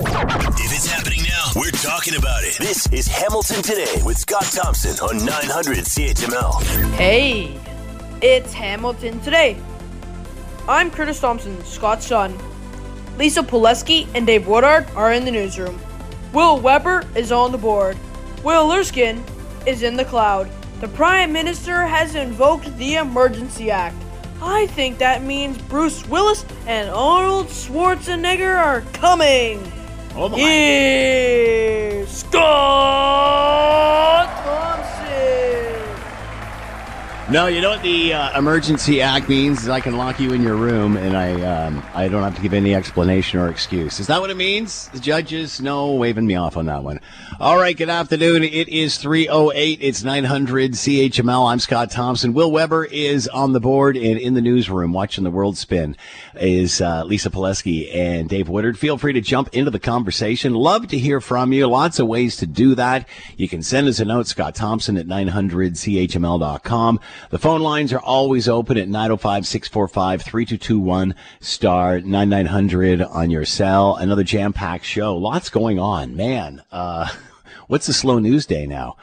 If it's happening now, we're talking about it. This is Hamilton Today with Scott Thompson on 900 CHML. Hey, it's Hamilton today. I'm Curtis Thompson, Scott's son. Lisa Pileski and Dave Woodard are in the newsroom. Will Weber is on the board. Will Erskine is in the cloud. The Prime Minister has invoked the Emergency Act. I think that means Bruce Willis and Arnold Schwarzenegger are coming. Oh my. Here's Scott Thompson. No, you know what the uh, Emergency Act means? Is I can lock you in your room and I um, I don't have to give any explanation or excuse. Is that what it means? The judges, no, waving me off on that one. All right, good afternoon. It is 308. It's 900 CHML. I'm Scott Thompson. Will Weber is on the board and in the newsroom watching the world spin is uh, Lisa Pileski and Dave Woodard. Feel free to jump into the conversation. Love to hear from you. Lots of ways to do that. You can send us a note, Scott Thompson at 900CHML.com. The phone lines are always open at 905-645-3221 star 9900 on your cell. Another jam-packed show. Lots going on. Man, uh, what's the slow news day now?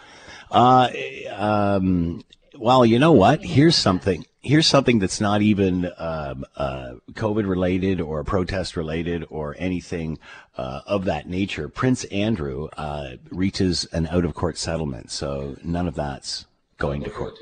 Uh, um, well, you know what? Here's something. Here's something that's not even um, uh, COVID related or protest related or anything uh, of that nature. Prince Andrew uh, reaches an out of court settlement, so none of that's going to court.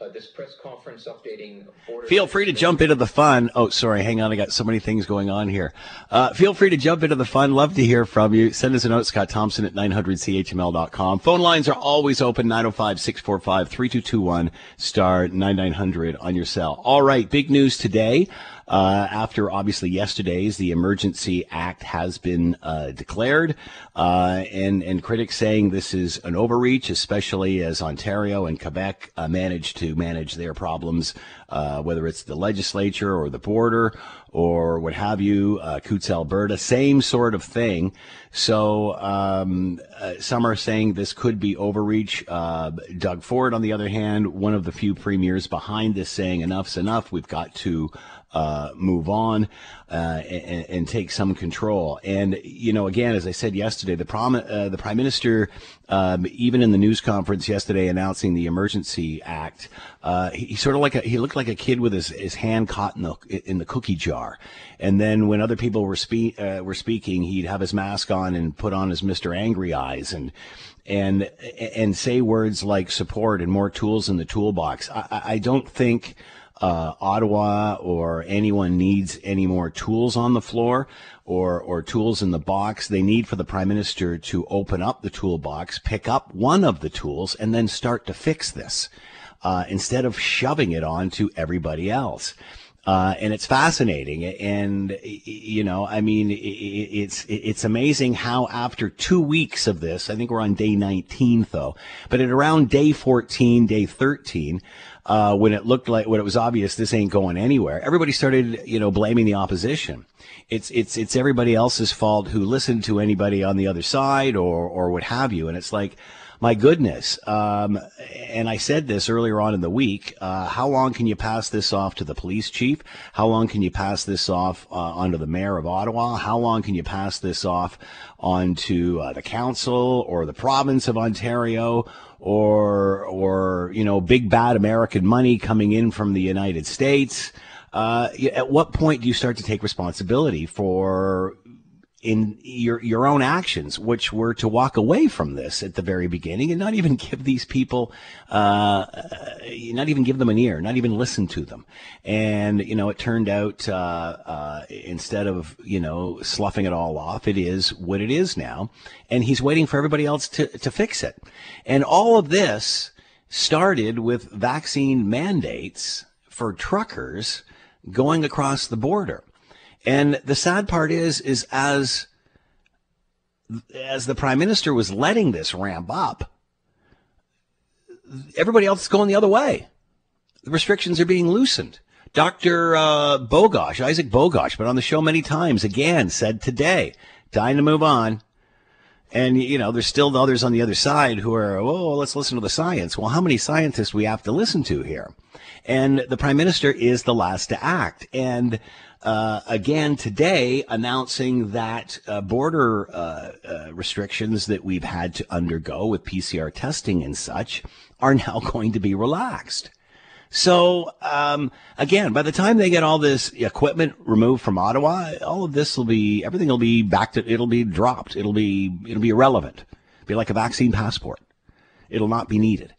Uh, this press conference updating Feel free to jump into the fun. Oh, sorry. Hang on. I got so many things going on here. Uh, feel free to jump into the fun. Love to hear from you. Send us a note, Scott Thompson at 900CHML.com. Phone lines are always open, 905-645-3221, star 9900 on your cell. All right. Big news today. Uh, after obviously yesterday's, the Emergency Act has been uh, declared, uh, and and critics saying this is an overreach, especially as Ontario and Quebec uh, managed to manage their problems, uh, whether it's the legislature or the border or what have you. Uh, Coutts, Alberta, same sort of thing. So um, uh, some are saying this could be overreach. Uh, Doug Ford, on the other hand, one of the few premiers behind this, saying enough's enough. We've got to uh, move on uh, and, and, take some control. And you know, again, as I said yesterday, the prom- uh, the prime minister, um, even in the news conference yesterday announcing the emergency act, uh, he, he, sort of like a, he looked like a kid with his, his hand caught in the in the cookie jar. And then when other people were spe- were speaking, he'd have his mask on and put on his Mister Angry eyes and and and say words like support and more tools in the toolbox. I, I don't think uh, Ottawa or anyone needs any more tools on the floor or, or tools in the box. They need for the prime minister to open up the toolbox, pick up one of the tools, and then start to fix this uh, instead of shoving it on to everybody else. Uh, and it's fascinating. And you know, I mean, it's it's amazing how after two weeks of this, I think we're on day 19 though, but at around day 14, day 13, uh, when it looked like when it was obvious this ain't going anywhere, everybody started, you know, blaming the opposition. It's it's it's everybody else's fault who listened to anybody on the other side or or what have you. And it's like, my goodness. Um, and I said this earlier on in the week. Uh, how long can you pass this off to the police chief? How long can you pass this off uh, onto the mayor of Ottawa? How long can you pass this off onto uh, the council or the province of Ontario? or or you know big bad American money coming in from the United States. Uh, at what point do you start to take responsibility for in your your own actions, which were to walk away from this at the very beginning and not even give these people, uh, not even give them an ear, not even listen to them. And you know, it turned out uh, uh, instead of you know sloughing it all off, it is what it is now, and he's waiting for everybody else to to fix it. And all of this started with vaccine mandates for truckers going across the border. And the sad part is, is as as the prime minister was letting this ramp up, everybody else is going the other way. The restrictions are being loosened. Dr. Uh, Bogoch, Isaac Bogoch, been on the show many times, again said today, dying to move on. And, you know, there's still others on the other side who are, oh, let's listen to the science. Well, how many scientists we have to listen to here? And the prime minister is the last to act. And uh, again today announcing that uh, border uh, uh restrictions that we've had to undergo with PCR testing and such are now going to be relaxed. So um, again, by the time they get all this equipment removed from Ottawa, all of this will be everything will be back to it'll be dropped. It'll be it'll be irrelevant. It'll be like a vaccine passport. It'll not be needed.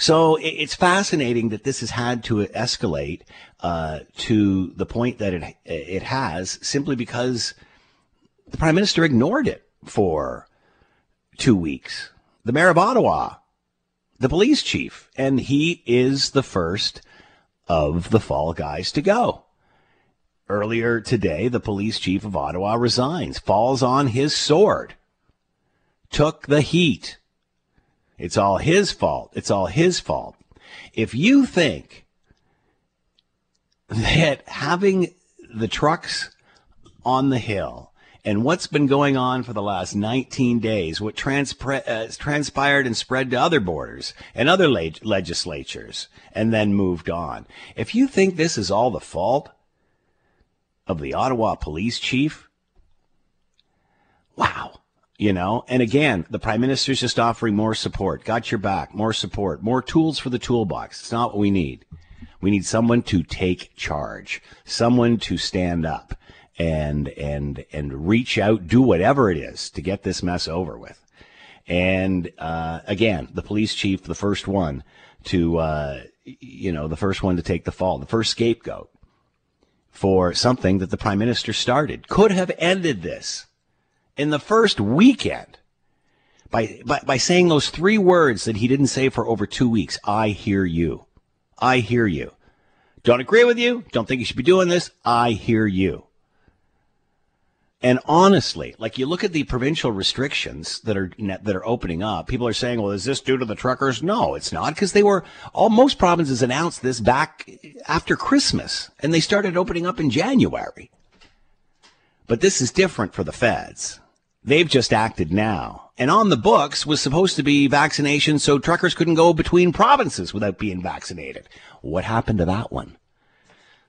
So it's fascinating that this has had to escalate uh, to the point that it it has simply because the prime minister ignored it for two weeks. The mayor of Ottawa, the police chief, and he is the first of the fall guys to go. Earlier today, the police chief of Ottawa resigns, falls on his sword, took the heat it's all his fault. It's all his fault. If you think that having the trucks on the hill and what's been going on for the last 19 days, what transpre- uh, transpired and spread to other borders and other le- legislatures and then moved on. If you think this is all the fault of the Ottawa police chief, wow you know? And again the prime minister's just offering more support. Got your back. More support. More tools for the toolbox. It's not what we need. We need someone to take charge. Someone to stand up and and and reach out do whatever it is to get this mess over with. And uh, again the police chief the first one to uh, you know the first one to take the fall the first scapegoat for something that the prime minister started could have ended this in the first weekend by, by, by saying those three words that he didn't say for over two weeks. I hear you. I hear you. Don't agree with you. Don't think you should be doing this. I hear you. And honestly, like you look at the provincial restrictions that are that are opening up, people are saying, "Well, is this due to the truckers?" No, it's not, because they were all most provinces announced this back after Christmas, and they started opening up in January. But this is different for the feds. They've just acted now. And on the books was supposed to be vaccination so truckers couldn't go between provinces without being vaccinated. What happened to that one?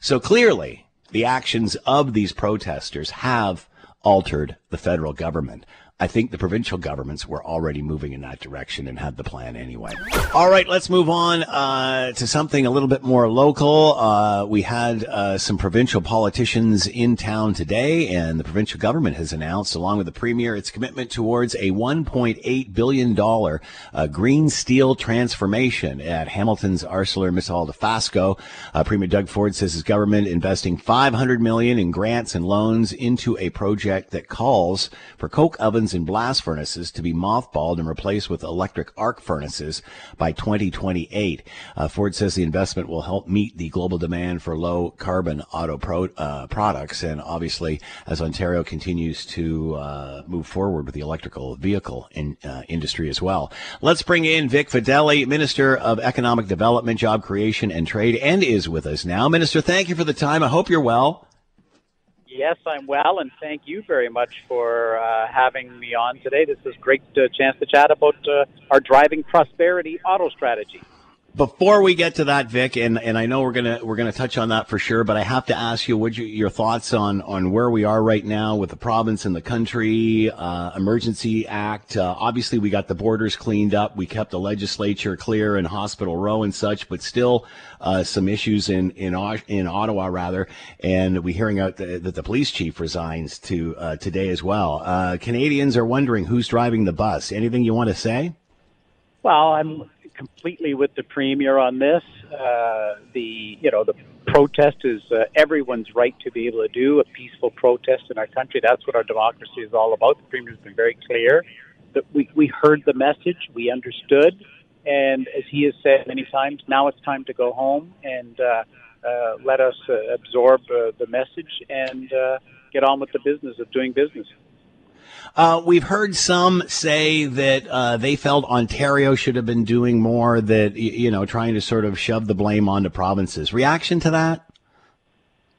So clearly, the actions of these protesters have altered the federal government. I think the provincial governments were already moving in that direction and had the plan anyway. All right, let's move on uh, to something a little bit more local. Uh, we had uh, some provincial politicians in town today, and the provincial government has announced, along with the premier, its commitment towards a $1.8 billion uh, green steel transformation at Hamilton's ArcelorMittal Dofasco. Uh, premier Doug Ford says his government is investing 500 million in grants and loans into a project that calls for coke ovens and blast furnaces to be mothballed and replaced with electric arc furnaces by 2028. Uh, Ford says the investment will help meet the global demand for low carbon auto pro, uh, products. And obviously, as Ontario continues to uh, move forward with the electrical vehicle in, uh, industry as well. Let's bring in Vic Fedeli, Minister of Economic Development, Job Creation and Trade, and is with us now. Minister, thank you for the time. I hope you're well. Yes, I'm well, and thank you very much for uh, having me on today. This is a great uh, chance to chat about uh, our driving prosperity auto strategy. Before we get to that, Vic, and, and I know we're gonna we're gonna touch on that for sure, but I have to ask you, what you, your thoughts on on where we are right now with the province and the country, uh, emergency act. Uh, obviously, we got the borders cleaned up, we kept the legislature clear in Hospital Row and such, but still uh, some issues in in in Ottawa rather, and we're hearing out that the, the police chief resigns to uh, today as well. Uh, Canadians are wondering who's driving the bus. Anything you want to say? Well, I'm completely with the premier on this. Uh, the you know the protest is uh, everyone's right to be able to do a peaceful protest in our country. That's what our democracy is all about. The premier's been very clear that we we heard the message, we understood, and as he has said many times, now it's time to go home and uh, uh, let us uh, absorb uh, the message and uh, get on with the business of doing business. Uh, we've heard some say that uh, they felt Ontario should have been doing more, that, you know, trying to sort of shove the blame onto provinces. Reaction to that?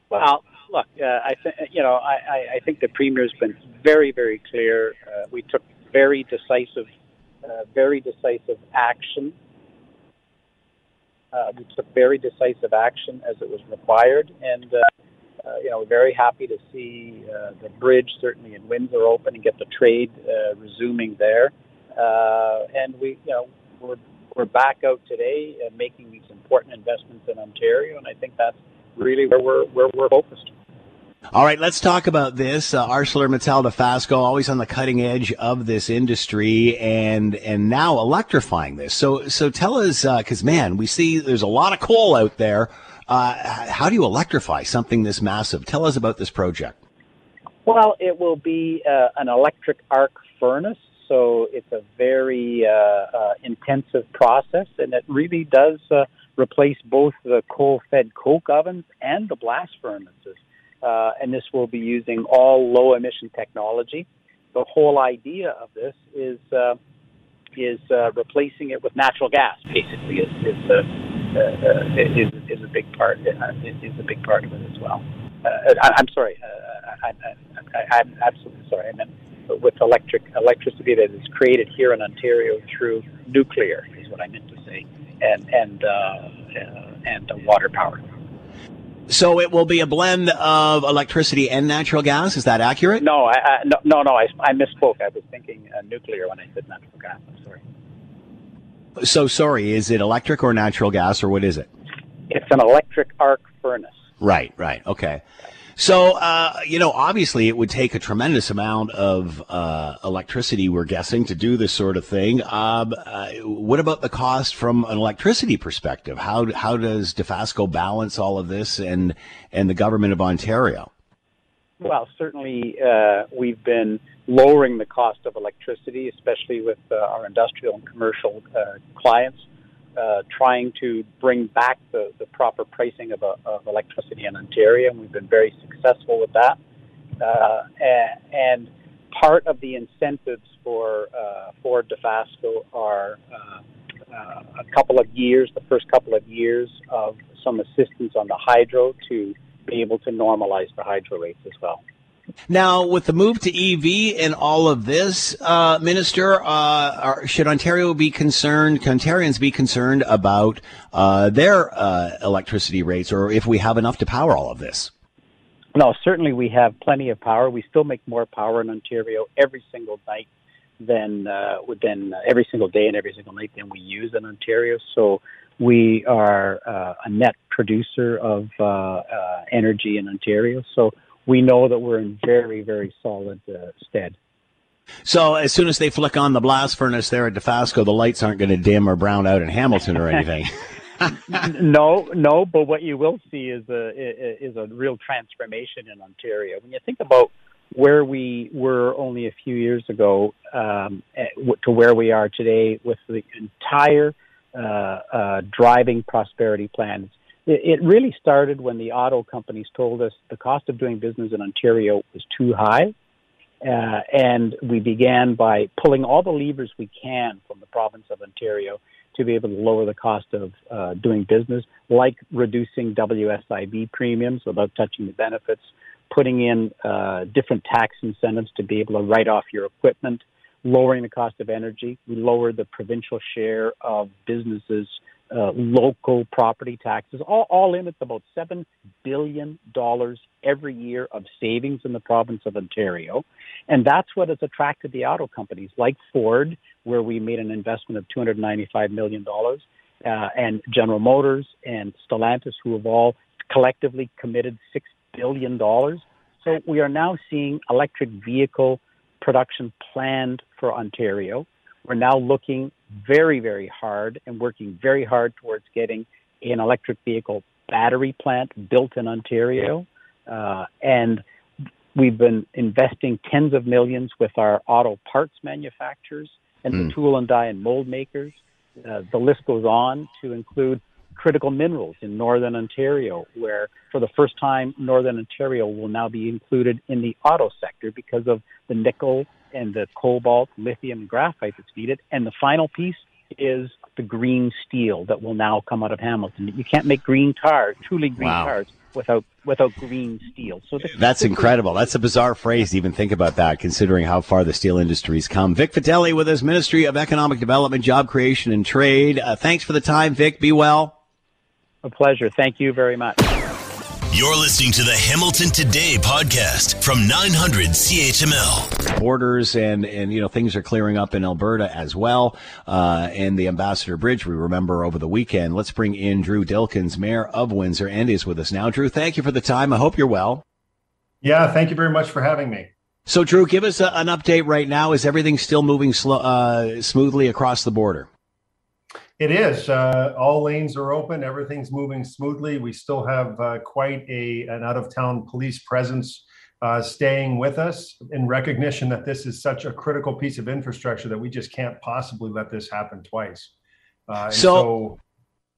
Well, look, uh, I think, you know, I, I think the Premier's been very, very clear. Uh, we took very decisive, uh, very decisive action. Uh, we took very decisive action as it was required. And uh, you know, very happy to see uh, the bridge certainly in Windsor open and get the trade uh, resuming there. Uh, and we, you know, we're we're back out today and making these important investments in Ontario, and I think that's really where we're where we're focused. All right, let's talk about this. Uh, ArcelorMittal Dofasco, always on the cutting edge of this industry, and and now electrifying this. So so tell us, because uh, man, we see there's a lot of coal out there. Uh, how do you electrify something this massive? Tell us about this project. Well, it will be uh, an electric arc furnace, so it's a very uh, uh, intensive process, and it really does replace both the coal-fed coke ovens and the blast furnaces uh, and this will be using all low emission technology. The whole idea of this is uh, is uh, replacing it with natural gas. Basically, is is, uh, uh, Uh, uh, is, is a big part uh, is a big part of it as well. Uh, I, am sorry, I, am absolutely sorry. I meant with electric electricity that is created here in Ontario through nuclear is what I meant to say, and and and water power. So it will be a blend of electricity and natural gas. Is that accurate? No, I, I no, no, no. I, I misspoke. I was thinking uh, nuclear when I said natural gas. I'm sorry. So sorry. Is it electric or natural gas, or what is it? It's an electric arc furnace. Right. Right. Okay. So, uh, you know, obviously it would take a tremendous amount of uh, electricity, we're guessing, to do this sort of thing. Um, uh, what about the cost from an electricity perspective? How, how does Dofasco balance all of this and, and the government of Ontario? Well, certainly uh, we've been lowering the cost of electricity, especially with uh, our industrial and commercial uh, clients uh, trying to bring back the, the proper pricing of, uh, of, electricity in Ontario, and we've been very successful with that. Uh, and, part of the incentives for uh, for Dofasco are uh, uh, a couple of years, the first couple of years of some assistance on the hydro to be able to normalize the hydro rates as well. Now, with the move to EV and all of this, uh, Minister, uh, are, should Ontario be concerned, Ontarians be concerned about uh, their uh, electricity rates, or if we have enough to power all of this? No, certainly we have plenty of power. We still make more power in Ontario every single night than uh, than every single day and every single night than we use in Ontario. So we are uh, a net producer of energy in Ontario. So we know that we're in very, very solid uh, stead. So as soon as they flick on the blast furnace there at Dofasco, the lights aren't going to dim or brown out in Hamilton or anything. no, no. But what you will see is a is a real transformation in Ontario. When you think about where we were only a few years ago um, eh, to where we are today, with the entire uh, uh, driving prosperity plan, it, it really started when the auto companies told us the cost of doing business in Ontario was too high. Uh, and we began by pulling all the levers we can from the province of Ontario to be able to lower the cost of uh, doing business, like reducing WSIB premiums without touching the benefits, putting in uh, different tax incentives to be able to write off your equipment, lowering the cost of energy. We lowered the provincial share of businesses uh, local property taxes. All, all in, it's about $7 billion every year of savings in the province of Ontario. And that's what has attracted the auto companies like Ford, where we made an investment of $295 million, uh, and General Motors and Stellantis, who have all collectively committed $6 billion. So we are now seeing electric vehicle production planned for Ontario. We're now looking very, very hard and working very hard towards getting an electric vehicle battery plant built in Ontario. Uh, and we've been investing tens of millions with our auto parts manufacturers and mm. the hmm. tool and die and mold makers. Uh, the list goes on to include critical minerals in Northern Ontario, where for the first time, Northern Ontario will now be included in the auto sector because of the nickel and the cobalt, lithium, and graphite that's needed. And the final piece is the green steel that will now come out of Hamilton. You can't make green cars, truly green wow. cars, without without green steel. So that's incredible. That's a bizarre phrase to even think about that, considering how far the steel industry's come. Vic Fedeli with us, Ministry of Economic Development, Job Creation, and Trade. Uh, thanks for the time, Vic. Be well. A pleasure. Thank you very much. You're listening to the Hamilton Today podcast from 900 CHML. Borders and, and, you know, things are clearing up in Alberta as well. Uh, and the Ambassador Bridge, we remember over the weekend. Let's bring in Drew Dilkens, Mayor of Windsor, and is with us now. Drew, thank you for the time. I hope you're well. Yeah, thank you very much for having me. So, Drew, give us a, an update right now. Is everything still moving slow, uh, smoothly across the border? It is. Uh, all lanes are open. Everything's moving smoothly. We still have uh, quite a an out of town police presence uh, staying with us in recognition that this is such a critical piece of infrastructure that we just can't possibly let this happen twice. Uh, so, so,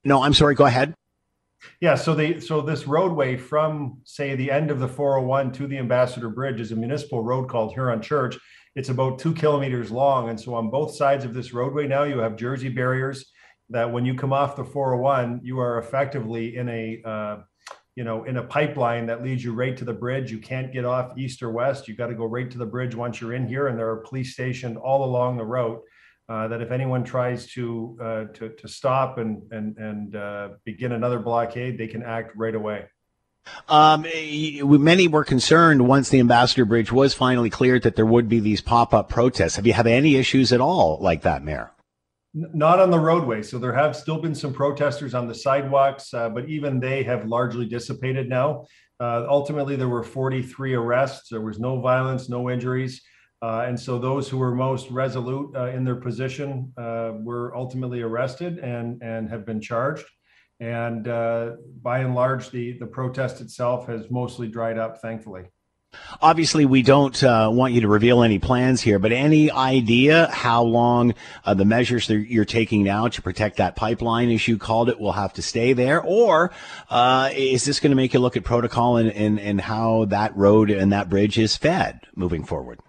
no, I'm sorry. Go ahead. Yeah. So the so this roadway from say the end of the 401 to the Ambassador Bridge is a municipal road called Huron Church. It's about two kilometers long, and so on both sides of this roadway now you have Jersey barriers that when you come off the 401, you are effectively in a uh, you know in a pipeline that leads you right to the bridge. You can't get off east or west. You got to go right to the bridge once you're in here, and there are police stationed all along the route. Uh, that if anyone tries to uh, to, to stop and and and uh, begin another blockade, they can act right away. Um, many were concerned once the Ambassador Bridge was finally cleared that there would be these pop up protests. Have you had any issues at all like that, Mayor? Not on the roadway. So there have still been some protesters on the sidewalks, uh, but even they have largely dissipated now. Uh, ultimately, there were 43 arrests. There was no violence, no injuries. Uh, and so those who were most resolute uh, in their position uh, were ultimately arrested and, and have been charged. And uh, by and large, the, the protest itself has mostly dried up, thankfully. Obviously, we don't uh, want you to reveal any plans here, but any idea how long uh, the measures that you're taking now to protect that pipeline, as you called it, will have to stay there? Or uh, is this going to make you look at protocol and, and, and how that road and that bridge is fed moving forward?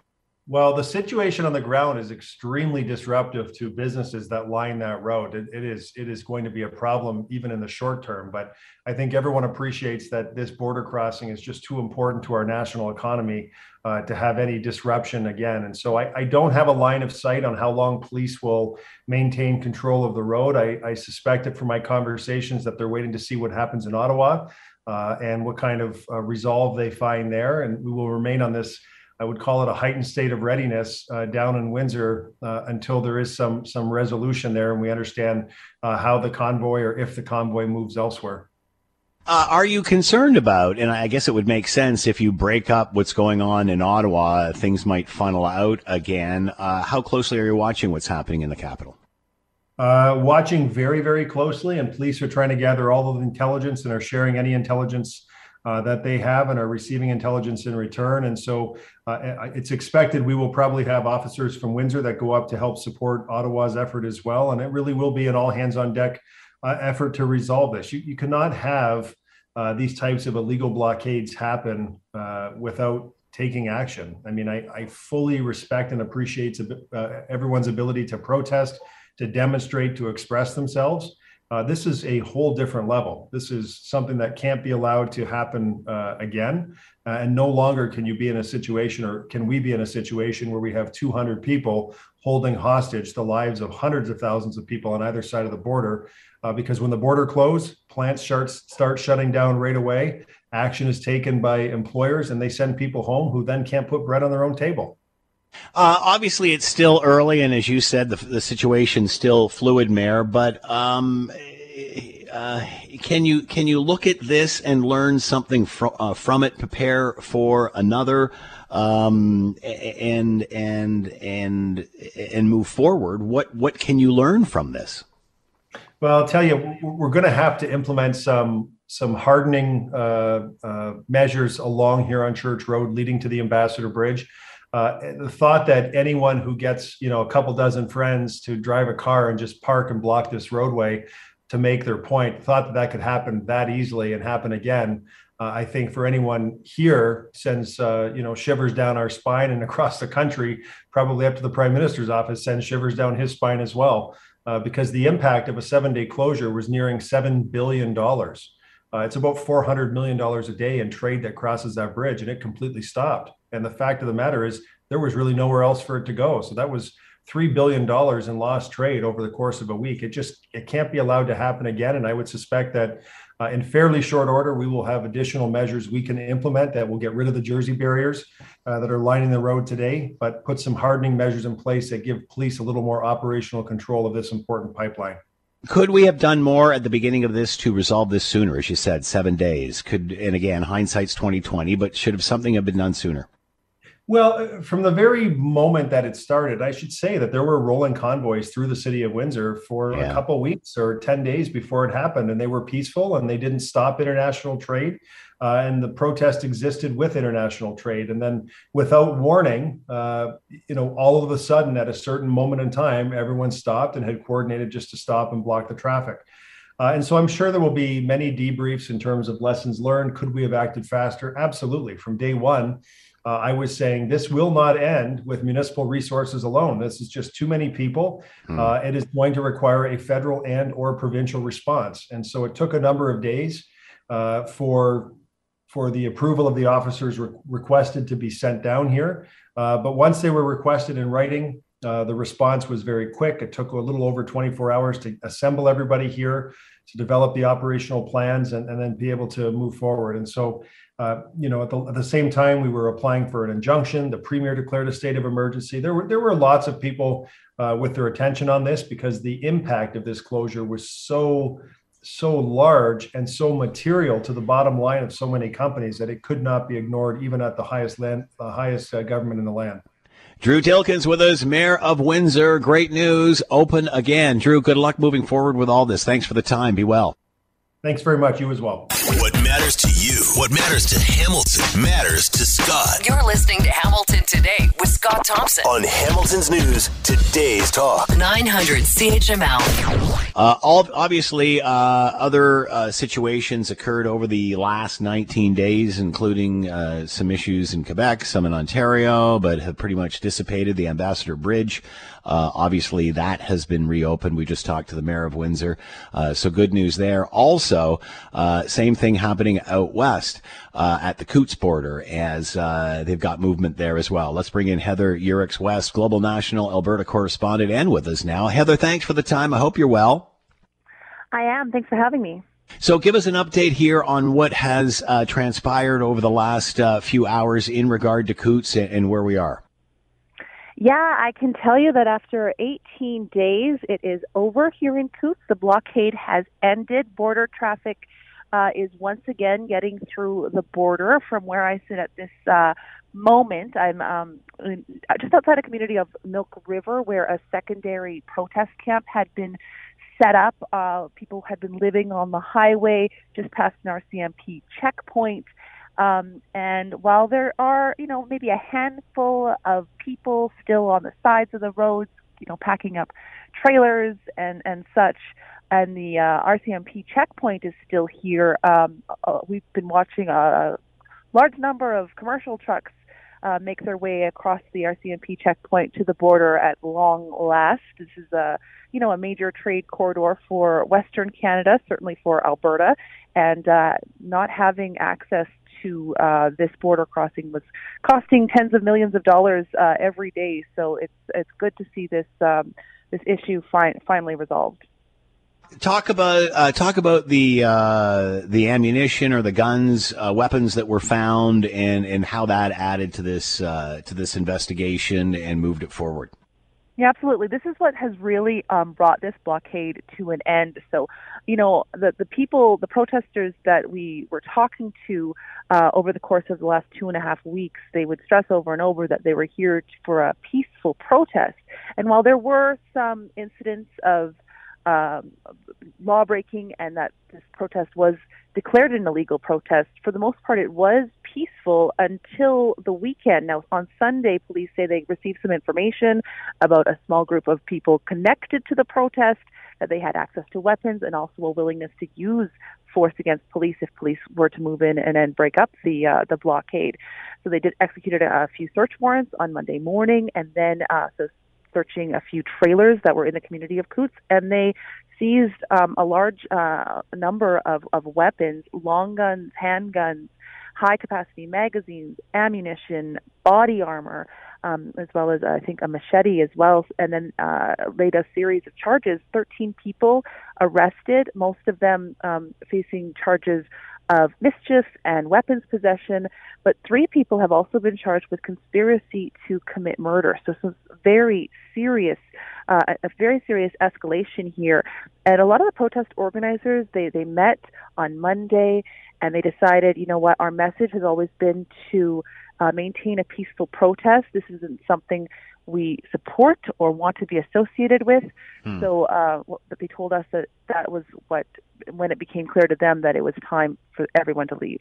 Well, the situation on the ground is extremely disruptive to businesses that line that road. It, it is it is going to be a problem even in the short term. But I think everyone appreciates that this border crossing is just too important to our national economy uh, to have any disruption again. And so I, I, don't have a line of sight on how long police will maintain control of the road. I, I suspect it from my conversations that they're waiting to see what happens in Ottawa uh, and what kind of uh, resolve they find there. And we will remain on this I would call it a heightened state of readiness uh, down in Windsor uh, until there is some some resolution there, and we understand uh, how the convoy or if the convoy moves elsewhere. Uh, are you concerned about? And I guess it would make sense if you break up what's going on in Ottawa, things might funnel out again. Uh, how closely are you watching what's happening in the capital? Uh, watching very, very closely, and police are trying to gather all of the intelligence and are sharing any intelligence uh, that they have and are receiving intelligence in return. And so uh, it's expected we will probably have officers from Windsor that go up to help support Ottawa's effort as well. And it really will be an all hands on deck uh, effort to resolve this. You, you cannot have uh, these types of illegal blockades happen uh, without taking action. I mean, I, I fully respect and appreciate everyone's ability to protest, to demonstrate, to express themselves. Uh, this is a whole different level. This is something that can't be allowed to happen uh, again. Uh, and no longer can you be in a situation, or can we be in a situation where we have 200 people holding hostage the lives of hundreds of thousands of people on either side of the border? Uh, because when the border closes, plants start, start shutting down right away. Action is taken by employers, and they send people home who then can't put bread on their own table. Uh, obviously, it's still early, and as you said, the, the situation's still fluid, Mayor. But um, uh, can you can you look at this and learn something fr- uh, from it? Prepare for another, um, and and and and move forward. What what can you learn from this? Well, I'll tell you, we're going to have to implement some some hardening uh, uh, measures along Huron Church Road, leading to the Ambassador Bridge uh, the thought that anyone who gets you know a couple dozen friends to drive a car and just park and block this roadway to make their point thought that that could happen that easily and happen again uh, i think for anyone here sends uh, you know shivers down our spine and across the country probably up to the prime minister's office sends shivers down his spine as well uh, because the impact of a seven day closure was nearing seven billion dollars uh, it's about $400 million a day in trade that crosses that bridge, and it completely stopped. And the fact of the matter is, there was really nowhere else for it to go. So that was $3 billion in lost trade over the course of a week. It just it can't be allowed to happen again. And I would suspect that uh, in fairly short order, we will have additional measures we can implement that will get rid of the Jersey barriers uh, that are lining the road today, but put some hardening measures in place that give police a little more operational control of this important pipeline. Could we have done more at the beginning of this to resolve this sooner? As you said, seven days. Could and again, hindsight's twenty twenty, but should have something have been done sooner? Well, from the very moment that it started, I should say that there were rolling convoys through the city of Windsor for yeah. a couple weeks or 10 days before it happened, and they were peaceful and they didn't stop international trade. Uh, and the protest existed with international trade. And then, without warning, uh, you know, all of a sudden, at a certain moment in time, everyone stopped and had coordinated just to stop and block the traffic. Uh, and so I'm sure there will be many debriefs in terms of lessons learned. Could we have acted faster? Absolutely. From day one, uh, I was saying this will not end with municipal resources alone. This is just too many people. Hmm. Uh, it is going to require a federal and or provincial response. And so it took a number of days uh, for for the approval of the officers re- requested to be sent down here. Uh, but once they were requested in writing, uh, the response was very quick. It took a little over 24 hours to assemble everybody here, to develop the operational plans, and, and then be able to move forward. And so uh, you know, at the, at the, same time, we were applying for an injunction. The premier declared a state of emergency. There were there were lots of people uh, with their attention on this because the impact of this closure was so so large and so material to the bottom line of so many companies that it could not be ignored, even at the highest land, the highest uh, government in the land. Drew Dilkens with us, Mayor of Windsor. Great news, open again. Drew, good luck moving forward with all this. Thanks for the time. Be well. Thanks very much. You as well. What matters to you, what matters to Hamilton, matters to Scott. You're listening to Hamilton Today with Scott Thompson. On Hamilton's News, today's talk. 900 CHML. Uh, all, obviously, uh, other uh, situations occurred over the last 19 days, including uh, some issues in Quebec, some in Ontario, but have pretty much dissipated. The Ambassador Bridge uh, obviously, that has been reopened. We just talked to the mayor of Windsor, uh, so good news there. Also, uh, same thing happening out west uh, at the Coutts border as uh, they've got movement there as well. Let's bring in Heather Yourex West, Global National Alberta correspondent, and with us now. Heather, thanks for the time. I hope you're well. I am. Thanks for having me. So, give us an update here on what has uh, transpired over the last uh, few hours in regard to Coutts and, and, where we are. Yeah, I can tell you that after 18 days, it is over here in Coutts. The blockade has ended. Border traffic uh, is once again getting through the border from where I sit at this uh, moment. I'm um, just outside a community of Milk River where a secondary protest camp had been set up. Uh, people had been living on the highway just past an RCMP checkpoint. Um, and while there are, you know, maybe a handful of people still on the sides of the roads, you know, packing up trailers and, and such, and the uh, RCMP checkpoint is still here, um, uh, we've been watching a large number of commercial trucks uh, make their way across the RCMP checkpoint to the border at long last. This is a, you know, a major trade corridor for Western Canada, certainly for Alberta, and uh, not having access to uh, this border crossing was costing tens of millions of dollars uh, every day. So it's it's good to see this um, this issue fi- finally resolved. Talk about uh, talk about the uh, the ammunition or the guns, uh, weapons that were found, and and how that added to this uh, to this investigation and moved it forward. Yeah, absolutely. This is what has really um, brought this blockade to an end. So, you know, the the people, the protesters that we were talking to uh, over the course of the last two and a half weeks, they would stress over and over that they were here for a peaceful protest. And while there were some incidents of um, law breaking and that this protest was declared an illegal protest. For the most part, it was peaceful until the weekend. Now, on Sunday, police say they received some information about a small group of people connected to the protest, that they had access to weapons and also a willingness to use force against police if police were to move in and then break up the uh, the blockade. So they did executed a, few search warrants on Monday morning, and then uh, so searching a few trailers that were in the community of Coutts, and they seized um, a large uh, number of, of weapons, long guns, handguns, high capacity magazines, ammunition, body armor, um, as well as I think a machete as well, and then uh, laid a series of charges. Thirteen people arrested, most of them um, facing charges of mischief and weapons possession, but three people have also been charged with conspiracy to commit murder. So some very serious, uh, a very serious escalation here. And a lot of the protest organizers, they, they met on Monday and they decided, you know what, our message has always been to uh, maintain a peaceful protest. This isn't something we support or want to be associated with. Hmm. So uh, they told us that that was what when it became clear to them that it was time for everyone to leave.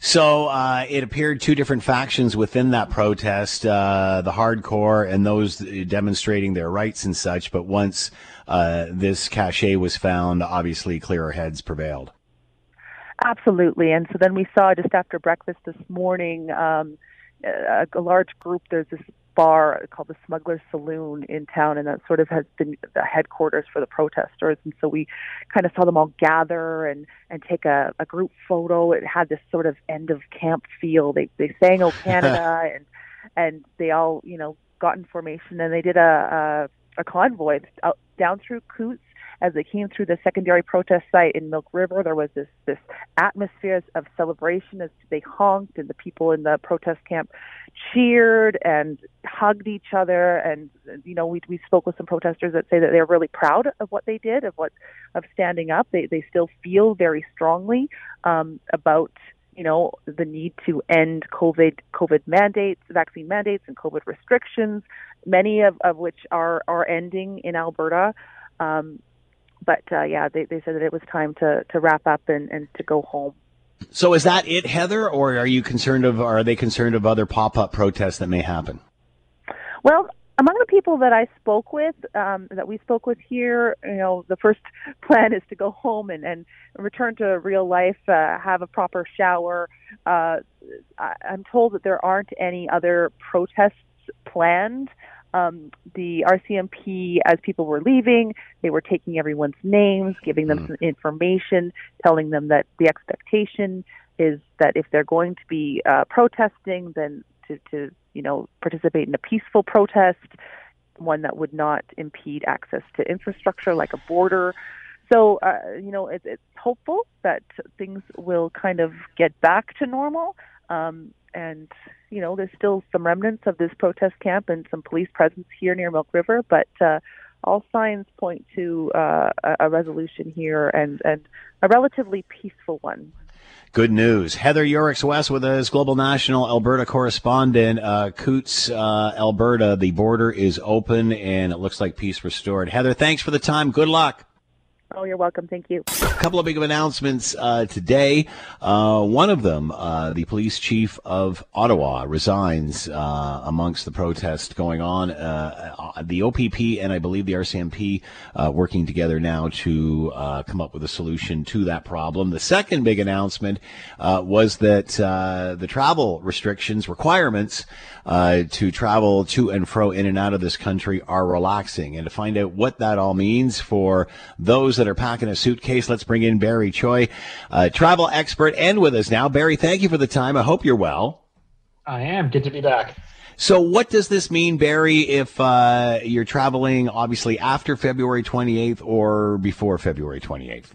So uh, it appeared two different factions within that protest: uh, the hardcore and those demonstrating their rights and such. But once uh, this cache was found, obviously clearer heads prevailed. Absolutely, and so then we saw just after breakfast this morning. Um, a, a large group. There's this bar called the Smuggler's Saloon in town, and that sort of has been the headquarters for the protesters. And so we kind of saw them all gather and and take a, a group photo. It had this sort of end of camp feel. They they sang "O Canada" and and they all you know got in formation and they did a a, a convoy out, down through Coutts as they came through the secondary protest site in Milk River, there was this this atmosphere of celebration as they honked and the people in the protest camp cheered and hugged each other. And you know, we we spoke with some protesters that say that they're really proud of what they did, of what of standing up. They they still feel very strongly um, about you know the need to end COVID COVID mandates, vaccine mandates, and COVID restrictions. Many of, of which are are ending in Alberta. Um, but uh, yeah, they, they said that it was time to, to wrap up and, and to go home. So is that it, Heather, or are you concerned of? Are they concerned of other pop up protests that may happen? Well, among the people that I spoke with, um, that we spoke with here, you know, the first plan is to go home and, and return to real life, uh, have a proper shower. Uh, I, I'm told that there aren't any other protests planned um, the RCMP, as people were leaving, they were taking everyone's names, giving them mm. some information, telling them that the expectation is that if they're going to be uh, protesting, then to, to you know participate in a peaceful protest, one that would not impede access to infrastructure like a border. So uh, you know it, it's hopeful that things will kind of get back to normal. Um, and you know there's still some remnants of this protest camp and some police presence here near Milk River, but uh, all signs point to uh, a resolution here and and a relatively peaceful one. Good news. Heather Yourex West with us, Global National Alberta correspondent. Uh, Coutts, uh, Alberta, the border is open and it looks like peace restored. Heather, thanks for the time. Good luck. Oh, you're welcome. Thank you. A couple of big announcements uh, today. Uh, one of them, uh, the police chief of Ottawa resigns uh, amongst the protest going on. Uh, uh, the OPP and I believe the RCMP working together now to come up with a solution to that problem. The second big announcement was that the travel restrictions requirements to travel to and fro in and out of this country are relaxing. And to find out what that all means for those those that are packing a suitcase. Let's bring in Barry Choi, uh, travel expert, and with us now. Barry, thank you for the time. I hope you're well. I am. Good to be back. So, what does this mean, Barry, if uh, you're traveling obviously after February 28th or before February 28th?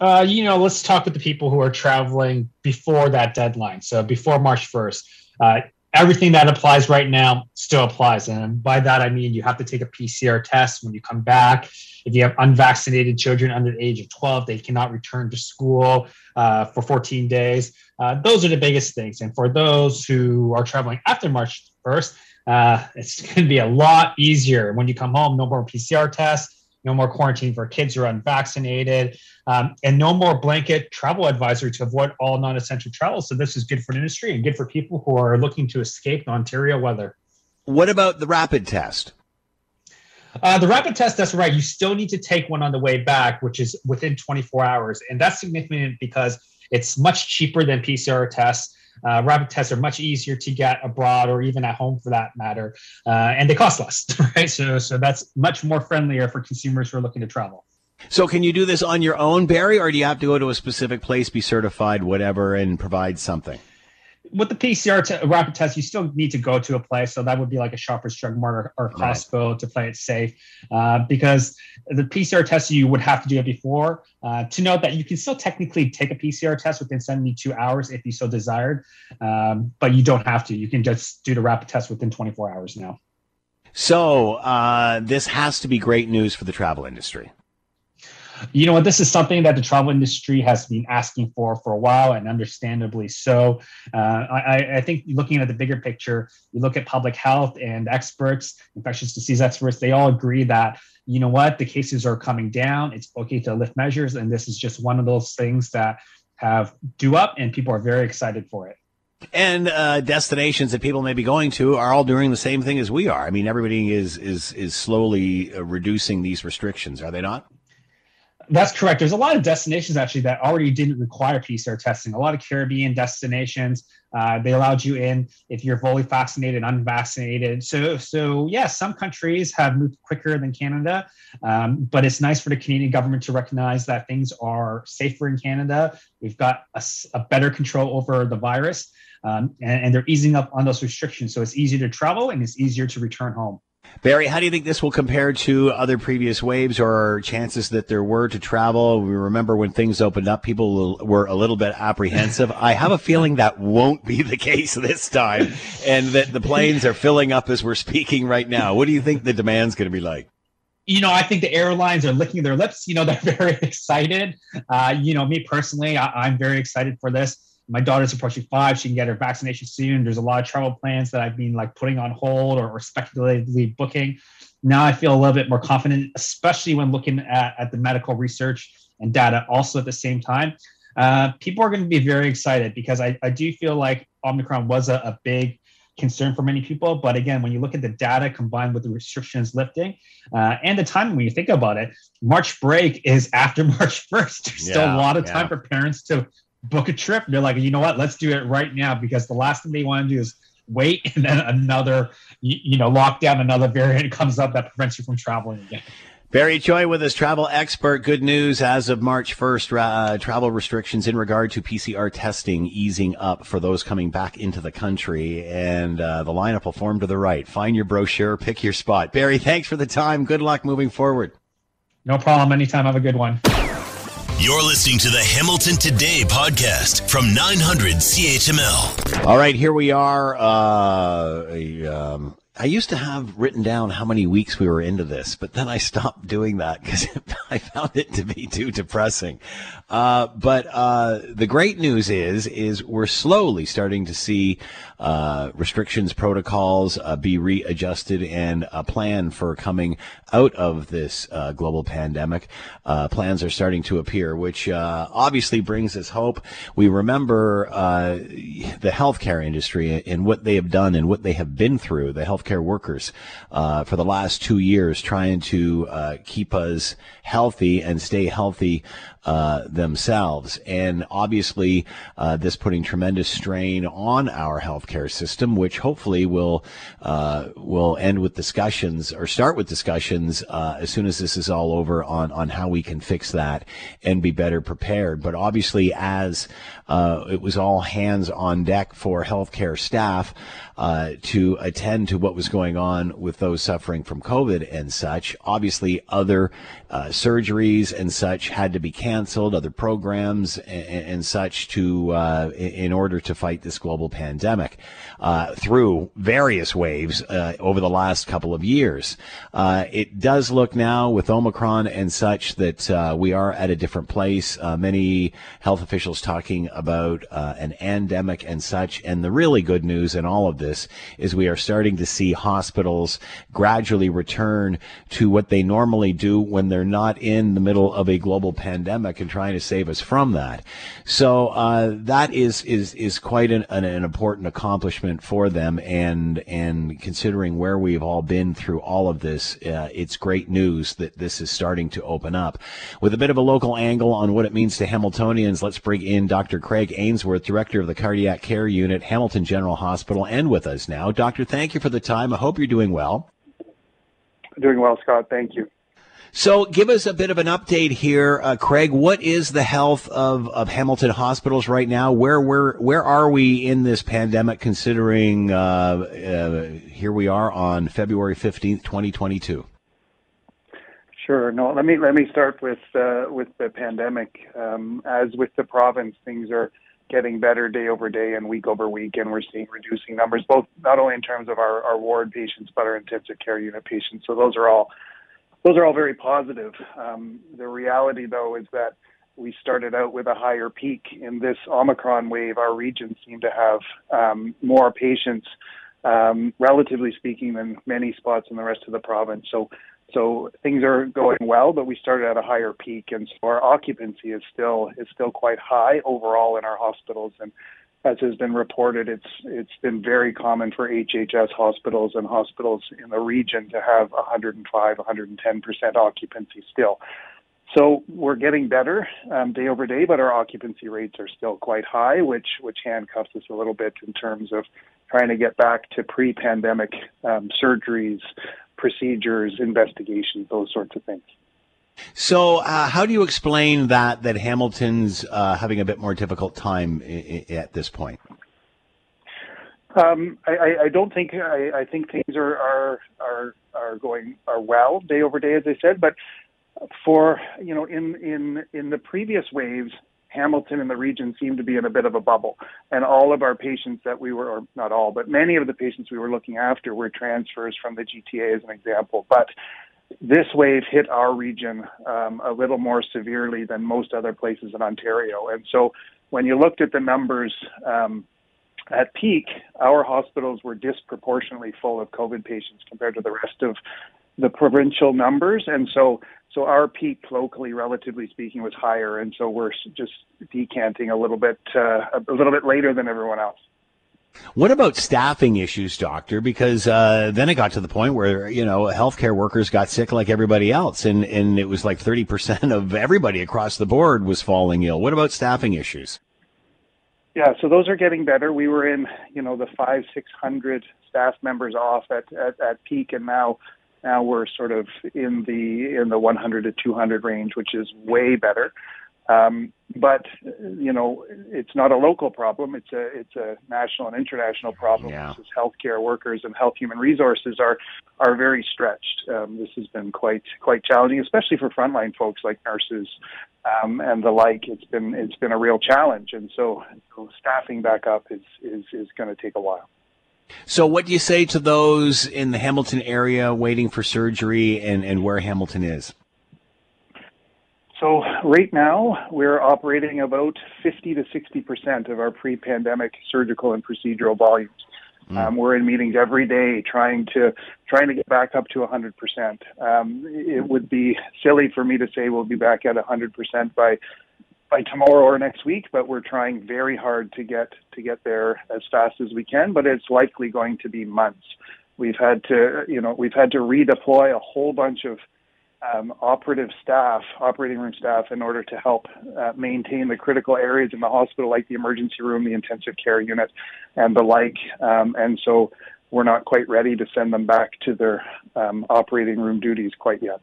Uh, you know, let's talk with the people who are traveling before that deadline. So, before March 1st. Uh, everything that applies right now still applies. And by that, I mean you have to take a PCR test when you come back. If you have unvaccinated children under the age of 12, they cannot return to school uh, for 14 days. Uh, those are the biggest things. And for those who are traveling after March 1st, uh, it's going to be a lot easier when you come home. No more PCR tests no more quarantine for kids who are unvaccinated, um, and no more blanket travel advisory to avoid all non essential travel. So, this is good for the industry and good for people who are looking to escape the Ontario weather. What about the rapid test? Uh, the rapid test, that's right. You still need to take one on the way back, which is within 24 hours. And that's significant because it's much cheaper than PCR tests. Uh, rapid tests are much easier to get abroad or even at home for that matter, uh, and they cost less, right? So, so that's much more friendlier for consumers who are looking to travel. So, can you do this on your own, Barry, or do you have to go to a specific place, be certified, whatever, and provide something? With the PCR t- rapid test, you still need to go to a place. So that would be like a Shoppers Drug Mart or, or Costco right. to play it safe, uh, because the PCR test you would have to do it before. Uh, to note that you can still technically take a PCR test within 72 hours if you so desired, um, but you don't have to. You can just do the rapid test within 24 hours now. So uh, this has to be great news for the travel industry you know what? This is something that the travel industry has been asking for for a while and understandably so. Uh, I, I, think looking at the bigger picture you look at public health and experts infectious disease experts they all agree that you know what? The cases are coming down. It's okay to lift measures and this is just one of those things that have due up and people are very excited for it. And uh, destinations that people may be going to are all doing the same thing as we are. I mean, everybody is is is slowly uh, reducing these restrictions, are they not? That's correct. There's a lot of destinations actually that already didn't require PCR testing. A lot of Caribbean destinations, uh, they allowed you in if you're fully vaccinated, unvaccinated. So, so yeah, some countries have moved quicker than Canada, um, but it's nice for the Canadian government to recognize that things are safer in Canada. We've got a, a better control over the virus, um, and, and they're easing up on those restrictions. So it's easier to travel and it's easier to return home. Barry, how do you think this will compare to other previous waves or chances that there were to travel? We remember when things opened up, people were a little bit apprehensive. I have a feeling that won't be the case this time and that the planes are filling up as we're speaking right now. What do you think the demand's going to be like? you know, I think the airlines are licking their lips. You know, they're very excited. Uh, you know, me personally, I, am very excited for this my daughter's approaching five. She can get her vaccination soon. There's a lot of travel plans that I've been like putting on hold or, or speculatively booking. Now I feel a little bit more confident, especially when looking at, at the medical research and data also at the same time. Uh, people are going to be very excited because I, I do feel like Omicron was a, a big concern for many people. But again, when you look at the data combined with the restrictions lifting uh, and the time when you think about it, March break is after March 1st. There's yeah, still a lot of time for parents to book a trip. They're like, you know what? Let's do it right now because the last thing they want to do is wait and then another, you, know, lockdown, another variant comes up that prevents you from traveling again. Barry Choi with us, travel expert. Good news as of March 1st, uh, travel restrictions in regard to PCR testing easing up for those coming back into the country. And uh, the lineup will form to the right. Find your brochure, pick your spot. Barry, thanks for the time. Good luck moving forward. No problem. Anytime. Have a good one. You're listening to the Hamilton Today podcast from 900 CHML. All right, here we are. Uh, um, I used to have written down how many weeks we were into this, but then I stopped doing that because I found it to be too depressing. Uh, but uh, the great news is, is we're slowly starting to see uh, restrictions, protocols uh, be readjusted, and a plan for coming out of this uh, global pandemic. Uh, plans are starting to appear, which obviously brings us hope. We remember the healthcare industry and what they have done and what they have been through. The healthcare workers uh, for the last two years, trying to uh, keep us healthy and stay healthy uh, themselves. And obviously, uh, this putting tremendous strain on our healthcare system, which hopefully will uh, will end with discussions or start with discussions uh, as soon as this is all over on on how we can fix that and be better prepared. But obviously, as uh, it was all hands on deck for healthcare staff to attend to what was going on with those suffering from COVID and such. Obviously, other surgeries and such had to be canceled canceled, other programs and, and such to uh, in order to fight this global pandemic uh, through various waves uh, over the last couple of years. Uh, it does look now with Omicron and such that uh, we are at a different place. Uh, many health officials talking about an endemic and such. And the really good news in all of this is we are starting to see hospitals gradually return to what they normally do when they're not in the middle of a global pandemic pandemic and trying to save us from that. So uh, that is is is quite an, an, an, important accomplishment for them. And and considering where we've all been through all of this, uh, it's great news that this is starting to open up. With a bit of a local angle on what it means to Hamiltonians, let's bring in Dr. Craig Ainsworth, director of the Cardiac Care Unit, Hamilton General Hospital, and with us now. Doctor, thank you for the time. I hope you're doing well. Doing well, Scott. Thank you. So, give us a bit of an update here, uh, Craig. What is the health of, of Hamilton hospitals right now? Where where where are we in this pandemic? Considering uh, uh, here we are on February fifteenth, twenty twenty two. Sure. No, let me let me start with uh, with the pandemic. Um, as with the province, things are getting better day over day and week over week, and we're seeing reducing numbers, both not only in terms of our, our ward patients but our intensive care unit patients. So those are all those are all very positive. Um, the reality, though, is that we started out with a higher peak in this Omicron wave. Our region seemed to have um, more patients, um, relatively speaking, than many spots in the rest of the province. So, so things are going well, but we started at a higher peak, and so our occupancy is still is still quite high overall in our hospitals. And as has been reported, it's it's been very common for HHS hospitals and hospitals in the region to have 105, 110 percent occupancy still. So we're getting better um, day over day, but our occupancy rates are still quite high, which which handcuffs us a little bit in terms of trying to get back to pre-pandemic um, surgeries, procedures, investigations, those sorts of things. So, uh, how do you explain that that Hamilton's uh, having a bit more difficult time I- I- at this point? Um, I, I don't think I, think things are, are are are going are well day over day, as I said. But for you know, in in in the previous waves, Hamilton and the region seemed to be in a bit of a bubble, and all of our patients that we were, or not all, but many of the patients we were looking after were transfers from the GTA, as an example. But this wave hit our region um, a little more severely than most other places in Ontario. And so when you looked at the numbers um, at peak, our hospitals were disproportionately full of COVID patients compared to the rest of the provincial numbers. And so, so our peak locally, relatively speaking, was higher. And so we're just decanting a little bit, uh, a little bit later than everyone else. What about staffing issues, doctor? Because uh, then it got to the point where you know healthcare workers got sick like everybody else, and and it was like thirty percent of everybody across the board was falling ill. What about staffing issues? Yeah, so those are getting better. We were in you know the five six hundred staff members off at, at at peak, and now now we're sort of in the in the 100 to 200 range, which is way better. Um, but you know, it's not a local problem. It's a it's a national and international problem. Yeah. Because healthcare workers and health human resources are are very stretched. Um, this has been quite quite challenging, especially for frontline folks like nurses um, and the like. It's been it's been a real challenge, and so, so staffing back up is is is going to take a while. So, what do you say to those in the Hamilton area waiting for surgery, and and where Hamilton is? So right now we're operating about 50 to 60 percent of our pre-pandemic surgical and procedural volumes. Um, we're in meetings every day trying to trying to get back up to 100 percent. Um, it would be silly for me to say we'll be back at 100 percent by by tomorrow or next week, but we're trying very hard to get to get there as fast as we can. But it's likely going to be months. We've had to you know we've had to redeploy a whole bunch of um, operative staff, operating room staff, in order to help uh, maintain the critical areas in the hospital, like the emergency room, the intensive care unit, and the like. Um, and so we're not quite ready to send them back to their um, operating room duties quite yet.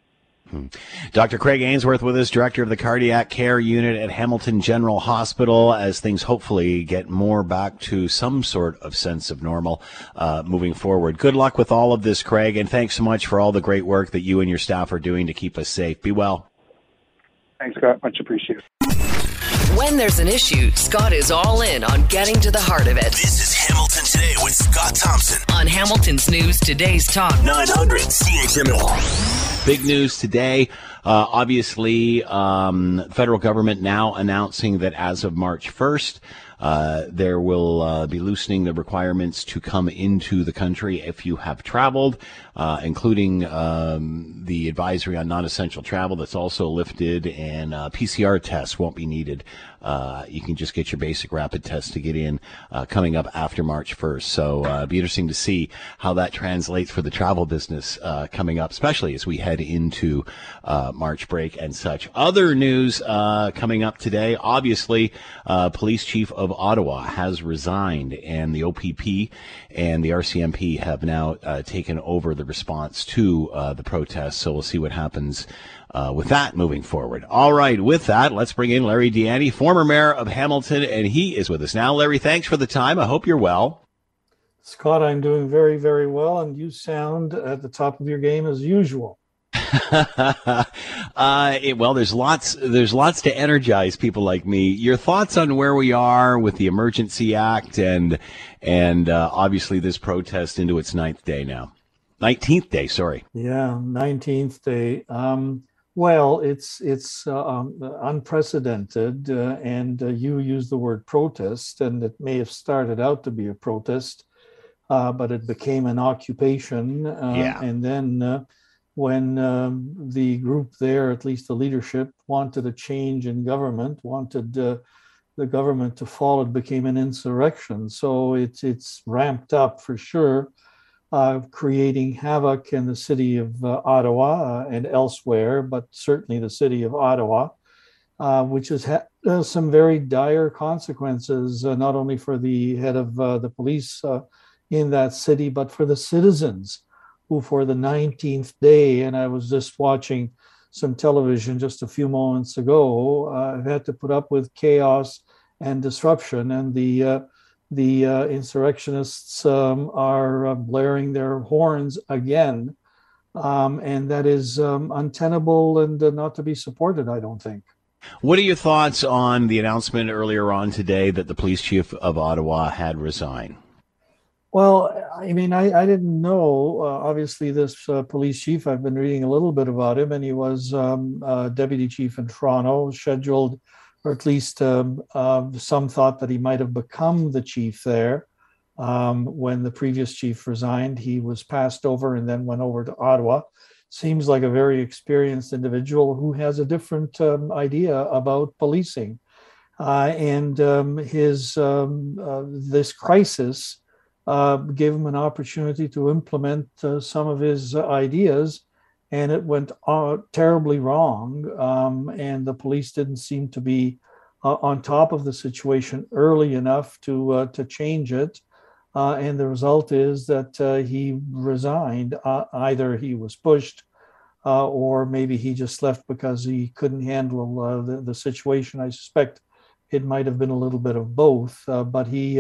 Dr. Craig Ainsworth with us, director of the cardiac care unit at Hamilton General Hospital, as things hopefully get more back to some sort of sense of normal uh, moving forward. Good luck with all of this, Craig, and thanks so much for all the great work that you and your staff are doing to keep us safe. Be well. Thanks, Scott. Much appreciated. When there's an issue, Scott is all in on getting to the heart of it. This is Hamilton Today with Scott Thompson. On Hamilton's News Today's Talk. 900 CHML. Big news today. Uh, obviously, um, federal government now announcing that as of March 1st, uh, there will uh, be loosening the requirements to come into the country if you have traveled, uh, including um, the advisory on non-essential travel that's also lifted, and uh, PCR tests won't be needed. Uh, you can just get your basic rapid test to get in uh, coming up after March 1st. So uh, be interesting to see how that translates for the travel business uh, coming up, especially as we head into uh, March break and such. Other news uh, coming up today, obviously, Police Chief of Ottawa has resigned, and the OPP and the RCMP have now taken over the response to the protests. So we'll see what happens uh, with that moving forward. All right, with that, let's bring in Larry Di former mayor of Hamilton, and he is with us now. Larry, thanks for the time. I hope you're well. Scott, I'm doing very, very well, and you sound at the top of your game as usual. uh, it, well, there's lots. There's lots to energize people like me. Your thoughts on where we are with the Emergency Act and and uh, obviously this protest into its ninth day now, nineteenth day. Sorry. Yeah, nineteenth day. Um, well, it's it's uh, um, unprecedented, uh, and uh, you use the word protest, and it may have started out to be a protest, uh, but it became an occupation, yeah. and then when um, the group there, at least the leadership, wanted a change in government, wanted uh, the government to fall, it became an insurrection. So it's it's ramped up for sure, uh, creating havoc in the city of uh, Ottawa uh, and elsewhere, but certainly the city of Ottawa, uh, which has had uh, some very dire consequences, not only for the head of the police in that city, but for the citizens who for the 19th day, and I was just watching some television just a few moments ago, uh, had to put up with chaos and disruption, and the the uh, insurrectionists um, are uh, blaring their horns again, um, and that is um, untenable and uh, not to be supported. I don't think. What are your thoughts on the announcement earlier on today that the police chief of Ottawa had resigned? Well, I mean, I, I didn't know. Uh, obviously, this uh, police chief, I've been reading a little bit about him, and he was um, uh, deputy chief in Toronto, scheduled, or at least um, uh, some thought that he might have become the chief there. Um, when the previous chief resigned, he was passed over and then went over to Ottawa. Seems like a very experienced individual who has a different um, idea about policing. Uh, and um, his um, uh, this crisis uh, gave him an opportunity to implement uh, some of his ideas, and it went uh, terribly wrong. Um, and the police didn't seem to be uh, on top of the situation early enough to uh, to change it. and the result is that he resigned. either he was pushed, or maybe he just left because he couldn't handle the, the situation. I suspect it might have been a little bit of both, but he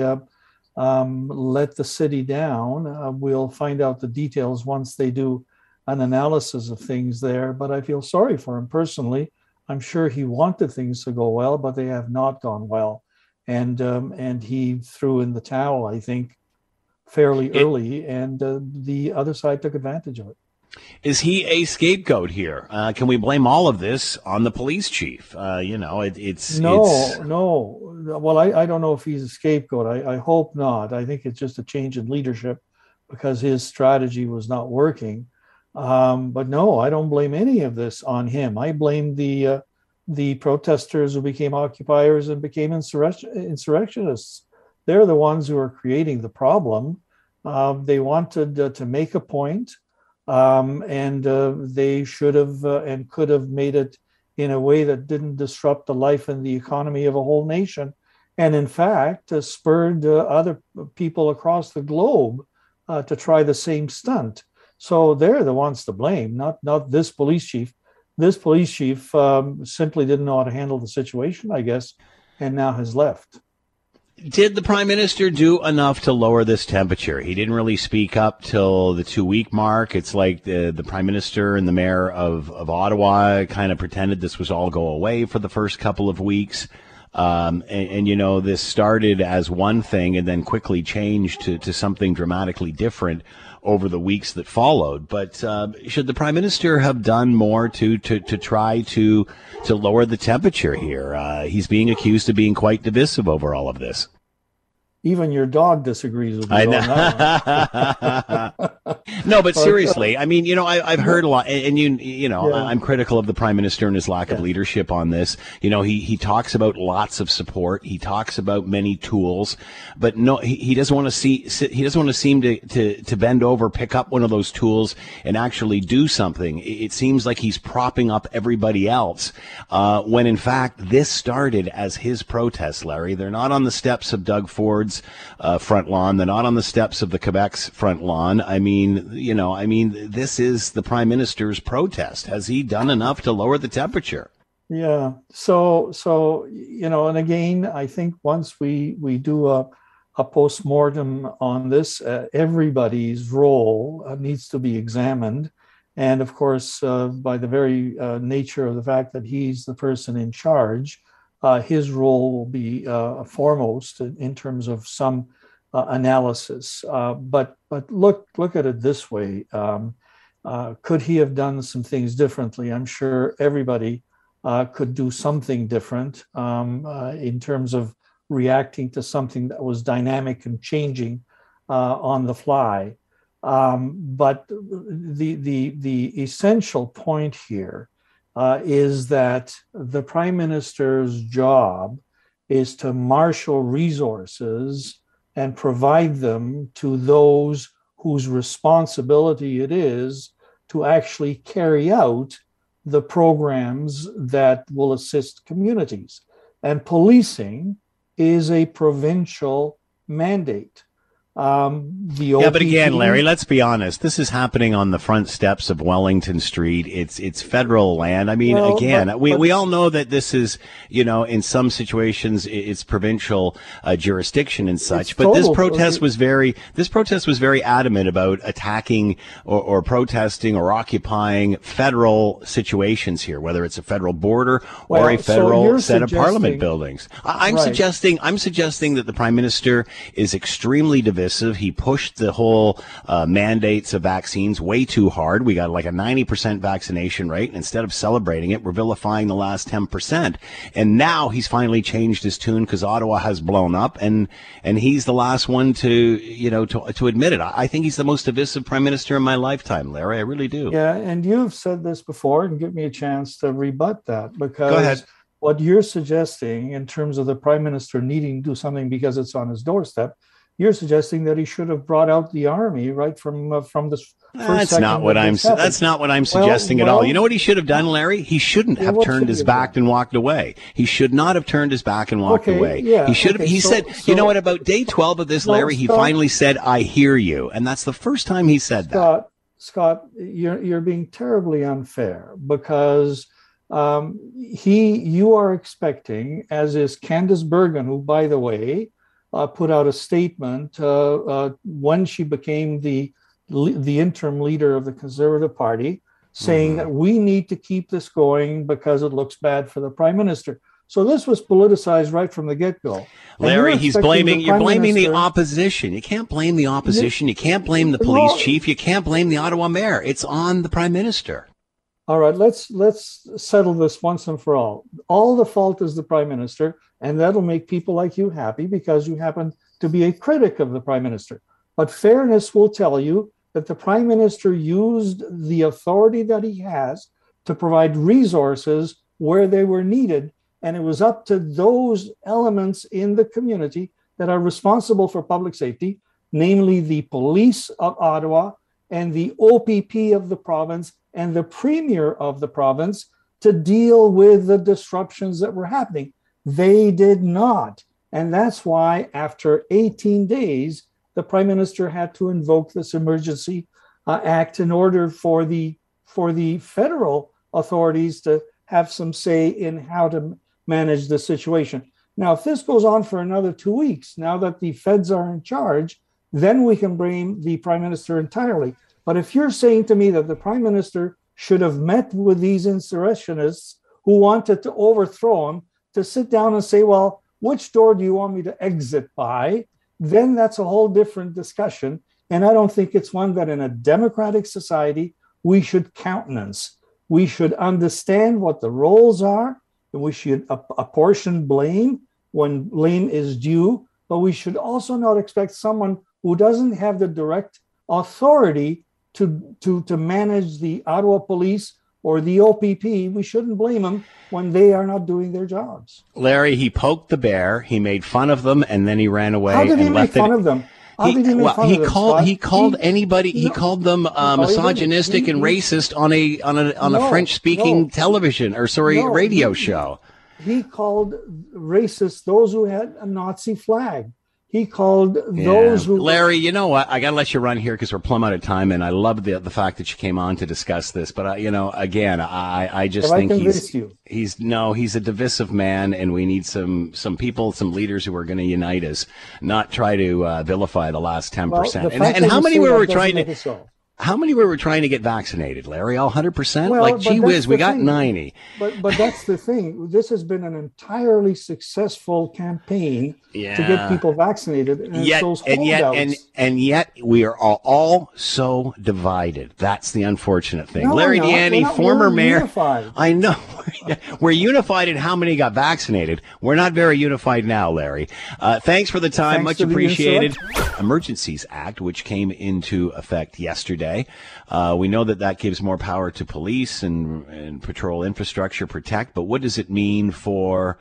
um, let the city down. Uh, we'll find out the details once they do an analysis of things there. But I feel sorry for him personally. I'm sure he wanted things to go well, but they have not gone well, and um, and he threw in the towel. I think fairly early, and uh, the other side took advantage of it. Is he a scapegoat here? Uh, can we blame all of this on the police chief? Uh, you know, it, it's no, it's... no. Well, I, I don't know if he's a scapegoat. I, I hope not. I think it's just a change in leadership because his strategy was not working. Um, but no, I don't blame any of this on him. I blame the uh, the protesters who became occupiers and became insurrectionists. They're the ones who are creating the problem. Uh, they wanted uh, to make a point um, and uh, they should have uh, and could have made it in a way that didn't disrupt the life and the economy of a whole nation, and in fact uh, spurred uh, other people across the globe to try the same stunt. So they're the ones to blame, not not this police chief. This police chief um, simply didn't know how to handle the situation, I guess, and now has left did the prime minister do enough to lower this temperature? He didn't really speak up till the two week mark. It's like the the prime minister and the mayor of of Ottawa kind of pretended this was all go away for the first couple of weeks. Um, and, and, you know, this started as one thing and then quickly changed to, to something dramatically different over the weeks that followed. But uh, should the prime minister have done more to to, to try to to lower the temperature here? Uh, he's being accused of being quite divisive over all of this. Even your dog disagrees with you. I on that one. know. no, but seriously, I mean, you know, I, I've heard a lot, and, you, you know, Yeah. I'm critical of the prime minister and his lack of leadership on this. You know, he he talks about lots of support. He talks about many tools, but no, he, he doesn't want to see. He doesn't want to seem to, to to bend over, pick up one of those tools, and actually do something. It, it seems like he's propping up everybody else, uh, when in fact this started as his protest. Larry, they're not on the steps of Doug Ford's uh, front lawn. They're not on the steps of the Quebec's front lawn. I mean, you know, I mean, this is the prime minister's protest. Has he done enough to lower the temperature? Yeah. So so you know, and again, I think once we we do a a postmortem on this, uh, everybody's role uh, needs to be examined, and of course, uh, by the very uh, nature of the fact that he's the person in charge, uh, his role will be uh, foremost in, in terms of some uh, analysis. Uh, but but look look at it this way: um, uh, could he have done some things differently? I'm sure everybody uh, could do something different um, in terms of reacting to something that was dynamic and changing on the fly. Um, but the, the, the essential point here uh, is that the prime minister's job is to marshal resources and provide them to those whose responsibility it is to actually carry out the programs that will assist communities. And policing is a provincial mandate. Um, the Yeah, but again, Larry, let's be honest. This is happening on the front steps of Wellington Street. It's it's federal land. I mean, Well, again, but- we, but- we all know that this is, you know, in some situations it's provincial uh, jurisdiction and such. But this total- protest was very this protest was very adamant about attacking or, or protesting or occupying federal situations here, whether it's a federal border or a federal you're set of parliament buildings. I, I'm Right. suggesting I'm suggesting that the prime minister is extremely divisive. He pushed the whole uh, mandates of vaccines way too hard. We got like a 90% vaccination rate, and instead of celebrating it, we're vilifying the last 10%. And now he's finally changed his tune because Ottawa has blown up, and and he's the last one to you know to to admit it. I, I think he's the most divisive prime minister in my lifetime, Larry. I really do. Yeah, and you've said this before, and give me a chance to rebut that because ahead. what you're suggesting in terms of the prime minister needing to do something because it's on his doorstep, you're suggesting that he should have brought out the army right from uh, from this. first That's not what I'm. happened. That's not what I'm Well, suggesting at all. You know what he should have done, Larry? He shouldn't have turned his back and walked away. He should not have turned his back and walked Okay, away. yeah, he should have. he so- said, so- "You know what? About day 12 of this, No, Larry, he Scott- finally said, "I hear you," and that's the first time he said that. Scott, Scott, you're you're being terribly unfair because um, he you are expecting, as is Candice Bergen, who, by the way, uh, put out a statement uh, uh, when she became the the interim leader of the Conservative Party, saying that we need to keep this going because it looks bad for the Prime Minister. So this was politicized right from the get go. Larry, he's blaming you're blaming the opposition. You can't blame the opposition. You can't blame the police No. chief. You can't blame the Ottawa mayor. It's on the prime minister. All right, let's let's settle this once and for all. All the fault is the prime minister, and that'll make people like you happy because you happen to be a critic of the prime minister. But fairness will tell you that the prime minister used the authority that he has to provide resources where they were needed, and it was up to those elements in the community that are responsible for public safety, namely the police of Ottawa and the OPP of the province and the premier of the province to deal with the disruptions that were happening. They did not. And that's why, after 18 days, the prime minister had to invoke this emergency uh, act in order for the for the federal authorities to have some say in how to manage the situation. Now, if this goes on for another two weeks, now that the feds are in charge, then we can blame the prime minister entirely. But if you're saying to me that the prime minister should have met with these insurrectionists who wanted to overthrow him to sit down and say, well, which door do you want me to exit by? Then that's a whole different discussion. And I don't think it's one that in a democratic society we should countenance. We should understand what the roles are, and we should apportion blame when blame is due but we should also not expect someone who doesn't have the direct authority to, to, to manage the Ottawa police or the OPP. We shouldn't blame them when they are not doing their jobs. Larry, he poked the bear, he made fun of them, and then he ran away. How did and he make left fun it. of them? How He, did he make well, fun he of them, called he called He- anybody he no. called them uh, No, misogynistic and racist on a on a on a French speaking no. television or sorry No, radio show. He called racist those who had a Nazi flag. He called those Yeah. who Larry, you know what? I got to let you run here because we're plumb out of time, and I love the the fact that you came on to discuss this. But uh, you know, again, I I just Have I think he's you? he's no, he's a divisive man, and we need some some people, some leaders who are going to unite us, not try to uh, vilify the last ten Well, percent. And, and how many we were trying to? How many were we trying to get vaccinated, Larry? All hundred percent? Well, Like, gee whiz, we got thing. ninety. But but that's the thing. This has been an entirely successful campaign to get people vaccinated, and yet and yet and and yet we are all, all so divided. That's the unfortunate thing. No, Larry we're not. Di Ianni, We're not. former mayor. unified. I know we're unified in how many got vaccinated. We're not very unified now, Larry. Uh, thanks for the time, Thanks much appreciated. Emergencies Act, which came into effect yesterday. Uh, we know that that gives more power to police and, and patrol infrastructure protect, but what does it mean for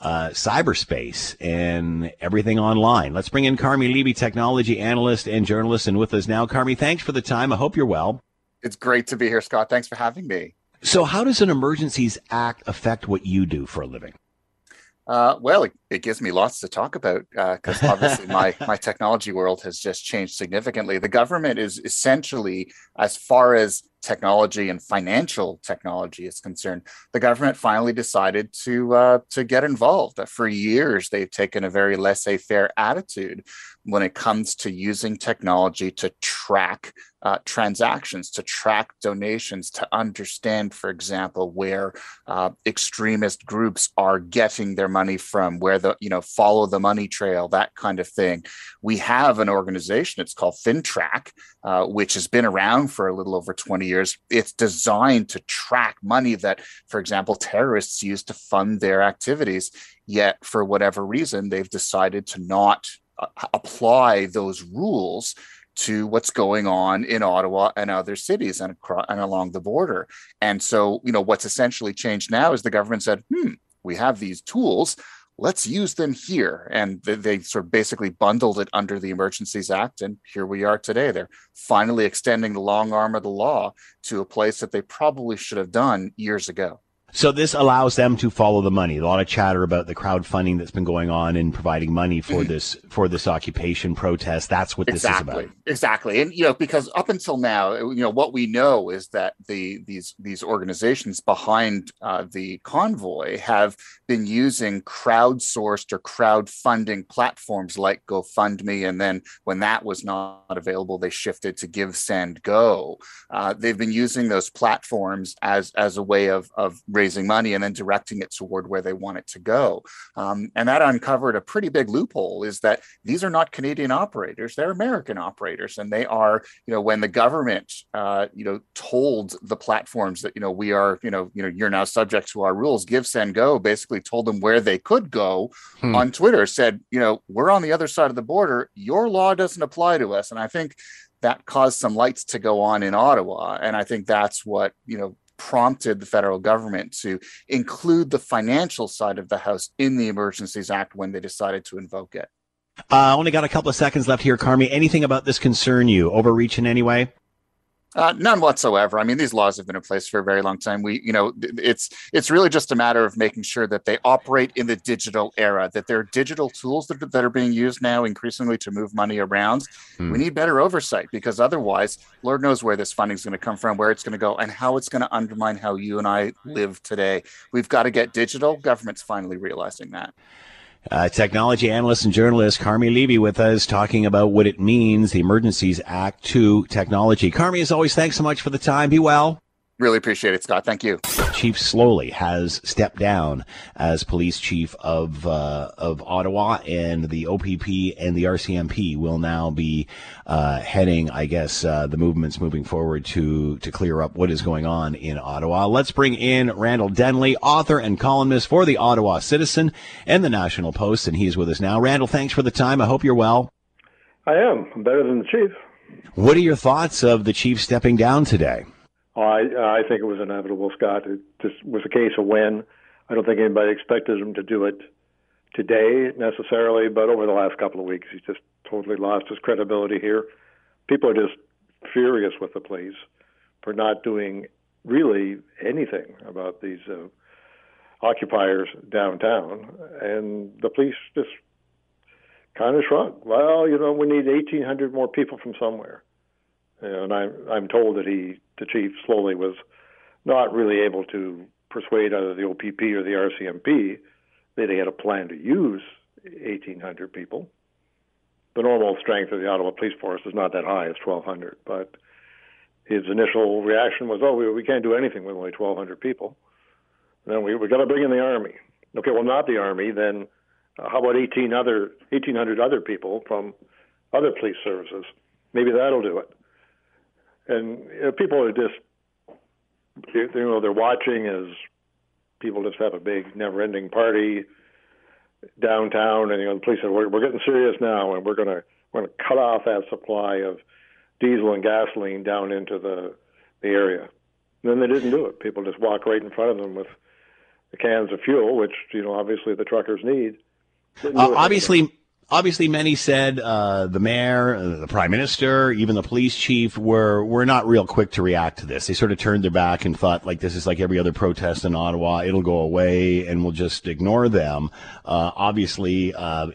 uh, cyberspace and everything online? Let's bring in Carmi Levy, technology analyst and journalist, and with us now. Carmi, thanks for the time. I hope you're well. It's great to be here, Scott. Thanks for having me. So, how does an Emergencies Act affect what you do for a living? Uh, well, it, it gives me lots to talk about because obviously my my technology world has just changed significantly. The government is essentially, as far as technology and financial technology is concerned, the government finally decided to uh, to get involved. For years, they've taken a very laissez-faire attitude when it comes to using technology to track uh, transactions, to track donations, to understand, for example, where uh, extremist groups are getting their money from, where the you know follow the money trail, that kind of thing. We have an organization. It's called FINTRAC, uh, which has been around for a little over 20 years. It's designed to track money that, for example, terrorists use to fund their activities. Yet, for whatever reason, they've decided to not uh, apply those rules to what's going on in Ottawa and other cities and, across, and along the border. And so, you know, what's essentially changed now is the government said, hmm, we have these tools. Let's use them here. And they, they sort of basically bundled it under the Emergencies Act. And here we are today. They're finally extending the long arm of the law to a place that they probably should have done years ago. So this allows them to follow the money. A lot of chatter about the crowdfunding that's been going on and providing money for this for this occupation protest. That's what this is about. Exactly. And you know, because up until now, you know, what we know is that the these these organizations behind uh, the convoy have been using crowdsourced or crowdfunding platforms like GoFundMe, and then when that was not available, they shifted to GiveSendGo. Uh, they've been using those platforms as as a way of of raising money and then directing it toward where they want it to go. Um, and that uncovered a pretty big loophole: is that these are not Canadian operators; they're American operators, and they are, you know, when the government, uh, you know, told the platforms that you know we are, you know, you know, you're now subject to our rules. GiveSendGo basically told them where they could go Hmm. on Twitter. Said, you know, we're on the other side of the border. Your law doesn't apply to us, and I think that caused some lights to go on in Ottawa, and I think that's what you know prompted the federal government to include the financial side of the house in the Emergencies Act when they decided to invoke it. Uh, only got a couple of seconds left here, Carmi. Anything about this concern you? Overreach in any way? Uh, none whatsoever. I mean, these laws have been in place for a very long time. We, you know, it's it's really just a matter of making sure that they operate in the digital era. That there are digital tools that, that are being used now increasingly to move money around. Hmm. We need better oversight because otherwise, Lord knows where this funding is going to come from, where it's going to go, and how it's going to undermine how you and I live today. We've got to get digital. Government's finally realizing that. Uh, technology analyst and journalist Carmi Levy with us talking about what it means, the Emergencies Act to technology. Carmi, as always, thanks so much for the time. Be well. Really appreciate it, Scott. Thank you. Chief Sloly has stepped down as police chief of uh, of Ottawa, and the OPP and the RCMP will now be uh, heading, I guess, uh, the movements moving forward to to clear up what is going on in Ottawa. Let's bring in Randall Denley, author and columnist for the Ottawa Citizen and the National Post, and he's with us now. Randall, thanks for the time. I hope you're well. I am. I'm better than the chief. What are your thoughts of the chief stepping down today? Oh, I I think it was inevitable, Scott. It just was a case of when. I don't think anybody expected him to do it today necessarily, but over the last couple of weeks, he's just totally lost his credibility here. People are just furious with the police for not doing really anything about these uh, occupiers downtown, and the police just kind of shrug. Well, you know, we need 1,800 more people from somewhere. And I'm I'm told that he, the chief, Sloly was not really able to persuade either the OPP or the RCMP that he had a plan to use 1,800 people. The normal strength of the Ottawa Police Force is not that high; it's 1,200. But his initial reaction was, "Oh, we, we can't do anything with only 1,200 people." And then we we got to bring in the army. Okay, well, not the army. Then uh, how about 18 other 1,800 other people from other police services? Maybe that'll do it. And you know, people are just you know they're watching as people just have a big never-ending party downtown, and you know the police said we're, we're getting serious now, and we're going to we're to cut off that supply of diesel and gasoline down into the the area. And then they didn't do it. People just walk right in front of them with the cans of fuel, which you know obviously the truckers need. Uh, obviously, obviously, many said uh, the mayor, uh, the prime minister, even the police chief were were not real quick to react to this. They sort of turned their back and thought, like, this is like every other protest in Ottawa. It'll go away, and we'll just ignore them. Uh, obviously, uh,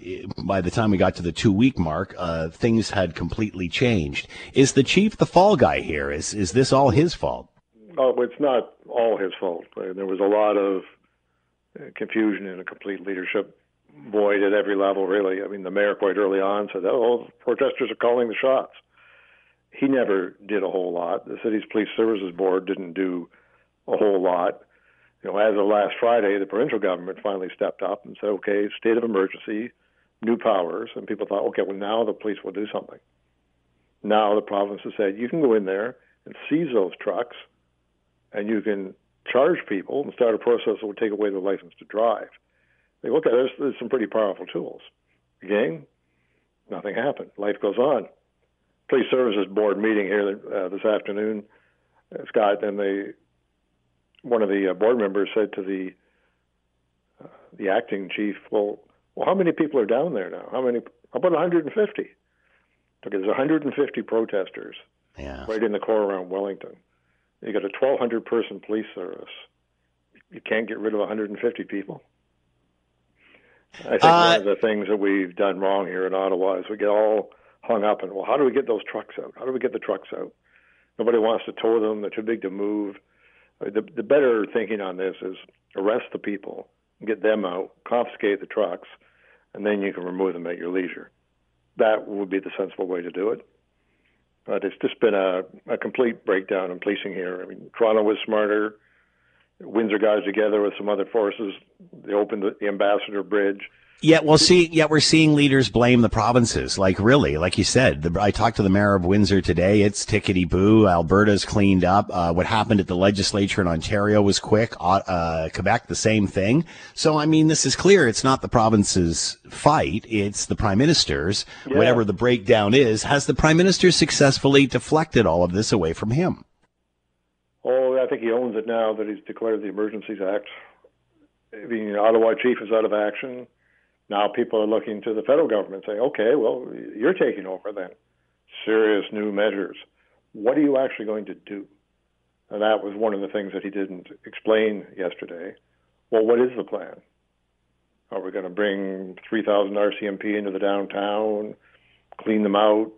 by the time we got to the two week mark, uh, things had completely changed. Is the chief the fall guy here? Is is this all his fault? Oh, it's not all his fault. There was a lot of confusion and a complete leadership void at every level, really. I mean, the mayor quite early on said, oh, protesters are calling the shots. He never did a whole lot. The city's police services board didn't do a whole lot. You know, as of last Friday, the provincial government finally stepped up and said, okay, state of emergency, new powers. And people thought, okay, well, now the police will do something. Now the province has said, you can go in there and seize those trucks and you can charge people and start a process that will take away their license to drive. They look at it, there's, some pretty powerful tools. Again, nothing happened. Life goes on. Police Services Board meeting here uh, this afternoon, uh, Scott, and they, one of the uh, board members said to the uh, the acting chief, "Well, well, how many people are down there now? How many? About 150. Okay, there's 150 protesters yeah. right in the core around Wellington. You got a 1,200 person police service. You can't get rid of 150 people. I think uh, one of the things that we've done wrong here in Ottawa is we get all hung up in, well, how do we get those trucks out? How do we get the trucks out? Nobody wants to tow them. They're too big to move. The, the better thinking on this is arrest the people, get them out, confiscate the trucks, and then you can remove them at your leisure. That would be the sensible way to do it. But it's just been a, a complete breakdown in policing here. I mean, Toronto was smarter. Windsor guys together with some other forces. They opened the, the Ambassador Bridge. Yet we'll see. Yet we're seeing leaders blame the provinces. Like really, like you said, the, I talked to the mayor of Windsor today. It's tickety boo. Alberta's cleaned up. Uh, what happened at the legislature in Ontario was quick. Uh, uh, Quebec, the same thing. So I mean, this is clear. It's not the provinces' fight. It's the prime minister's. Yeah. Whatever the breakdown is, has the prime minister successfully deflected all of this away from him? Think he owns it now that he's declared the Emergencies Act. I mean, Ottawa chief is out of action. Now people are looking to the federal government saying, okay, well, you're taking over then. Serious new measures. What are you actually going to do? And that was one of the things that he didn't explain yesterday. Well, what is the plan? Are we going to bring 3,000 RCMP into the downtown, clean them out?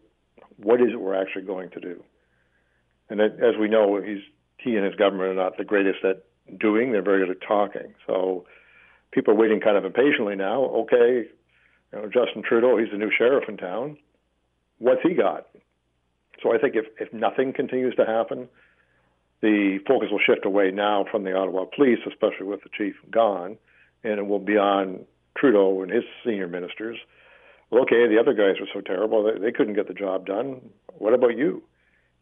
What is it we're actually going to do? And as we know, he's he and his government are not the greatest at doing. They're very good at talking. So people are waiting kind of impatiently now. Okay, you know, Justin Trudeau, he's the new sheriff in town. What's he got? So I think if, if nothing continues to happen, the focus will shift away now from the Ottawa Police, especially with the chief gone, and it will be on Trudeau and his senior ministers. Well, okay, the other guys were so terrible; they, they couldn't get the job done. What about you?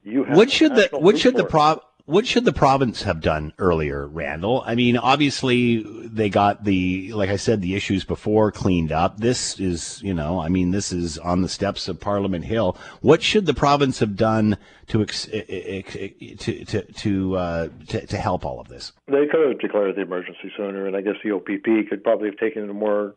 You have what should the what should the force. What should the province have done earlier, Randall? I mean, obviously they got the like I said the issues before cleaned up. This is, you know, I mean, this is on the steps of Parliament Hill. What should the province have done to ex- to to to, uh, to to help all of this? They could have declared the emergency sooner, and I guess the OPP could probably have taken a more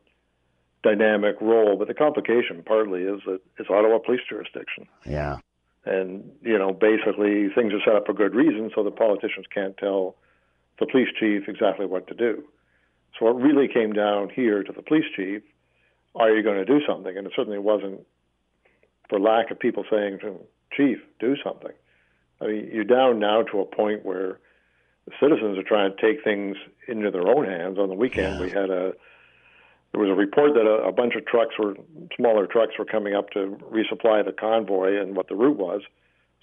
dynamic role. But the complication partly is that it's Ottawa police jurisdiction. Yeah. And, you know, basically things are set up for good reason so the politicians can't tell the police chief exactly what to do. So it really came down here to the police chief are you going to do something? And it certainly wasn't for lack of people saying to him, Chief, do something. I mean, you're down now to a point where the citizens are trying to take things into their own hands. On the weekend, we had a there was a report that a, a bunch of trucks were smaller trucks were coming up to resupply the convoy and what the route was.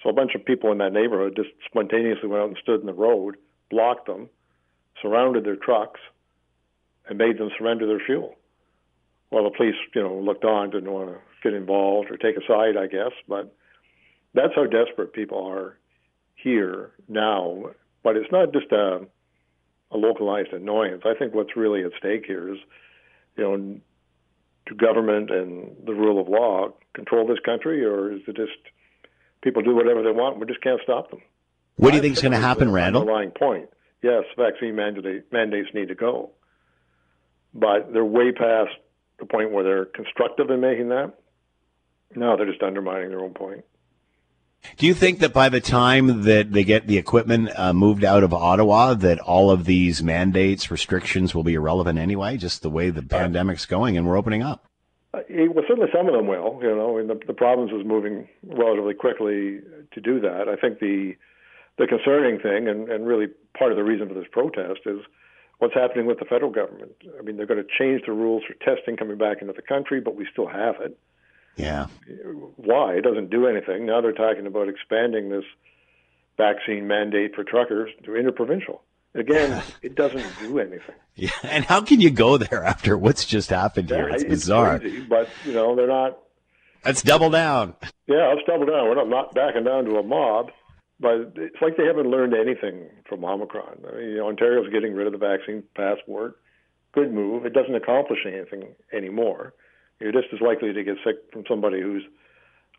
So a bunch of people in that neighborhood just spontaneously went out and stood in the road, blocked them, surrounded their trucks, and made them surrender their fuel. Well, the police, you know, looked on, didn't want to get involved or take a side, I guess. But that's how desperate people are here now. But it's not just a, a localized annoyance. I think what's really at stake here is, you know, do government and the rule of law control this country, or is it just people do whatever they want? We just can't stop them. What do you think is going to happen, Randall? Underlying point. Yes, vaccine mandate, mandates need to go, but they're way past the point where they're constructive in making that. No, they're just undermining their own point. Do you think that by the time that they get the equipment uh, moved out of Ottawa, that all of these mandates, restrictions will be irrelevant anyway? Just the way the pandemic's going, and we're opening up. Uh, well, certainly some of them will. You know, and the, the province is moving relatively quickly to do that. I think the the concerning thing, and, and really part of the reason for this protest, is what's happening with the federal government. I mean, they're going to change the rules for testing coming back into the country, but we still have it. Yeah. Why? It doesn't do anything. Now they're talking about expanding this vaccine mandate for truckers to interprovincial. Again, it doesn't do anything. Yeah. And how can you go there after what's just happened here? It's Yeah, bizarre. crazy, but you know they're not. Let's double down. Yeah, let's double down. We're not, not backing down to a mob, but it's like they haven't learned anything from Omicron. I mean, you know, Ontario's getting rid of the vaccine passport. Good move. It doesn't accomplish anything anymore. You're just as likely to get sick from somebody who's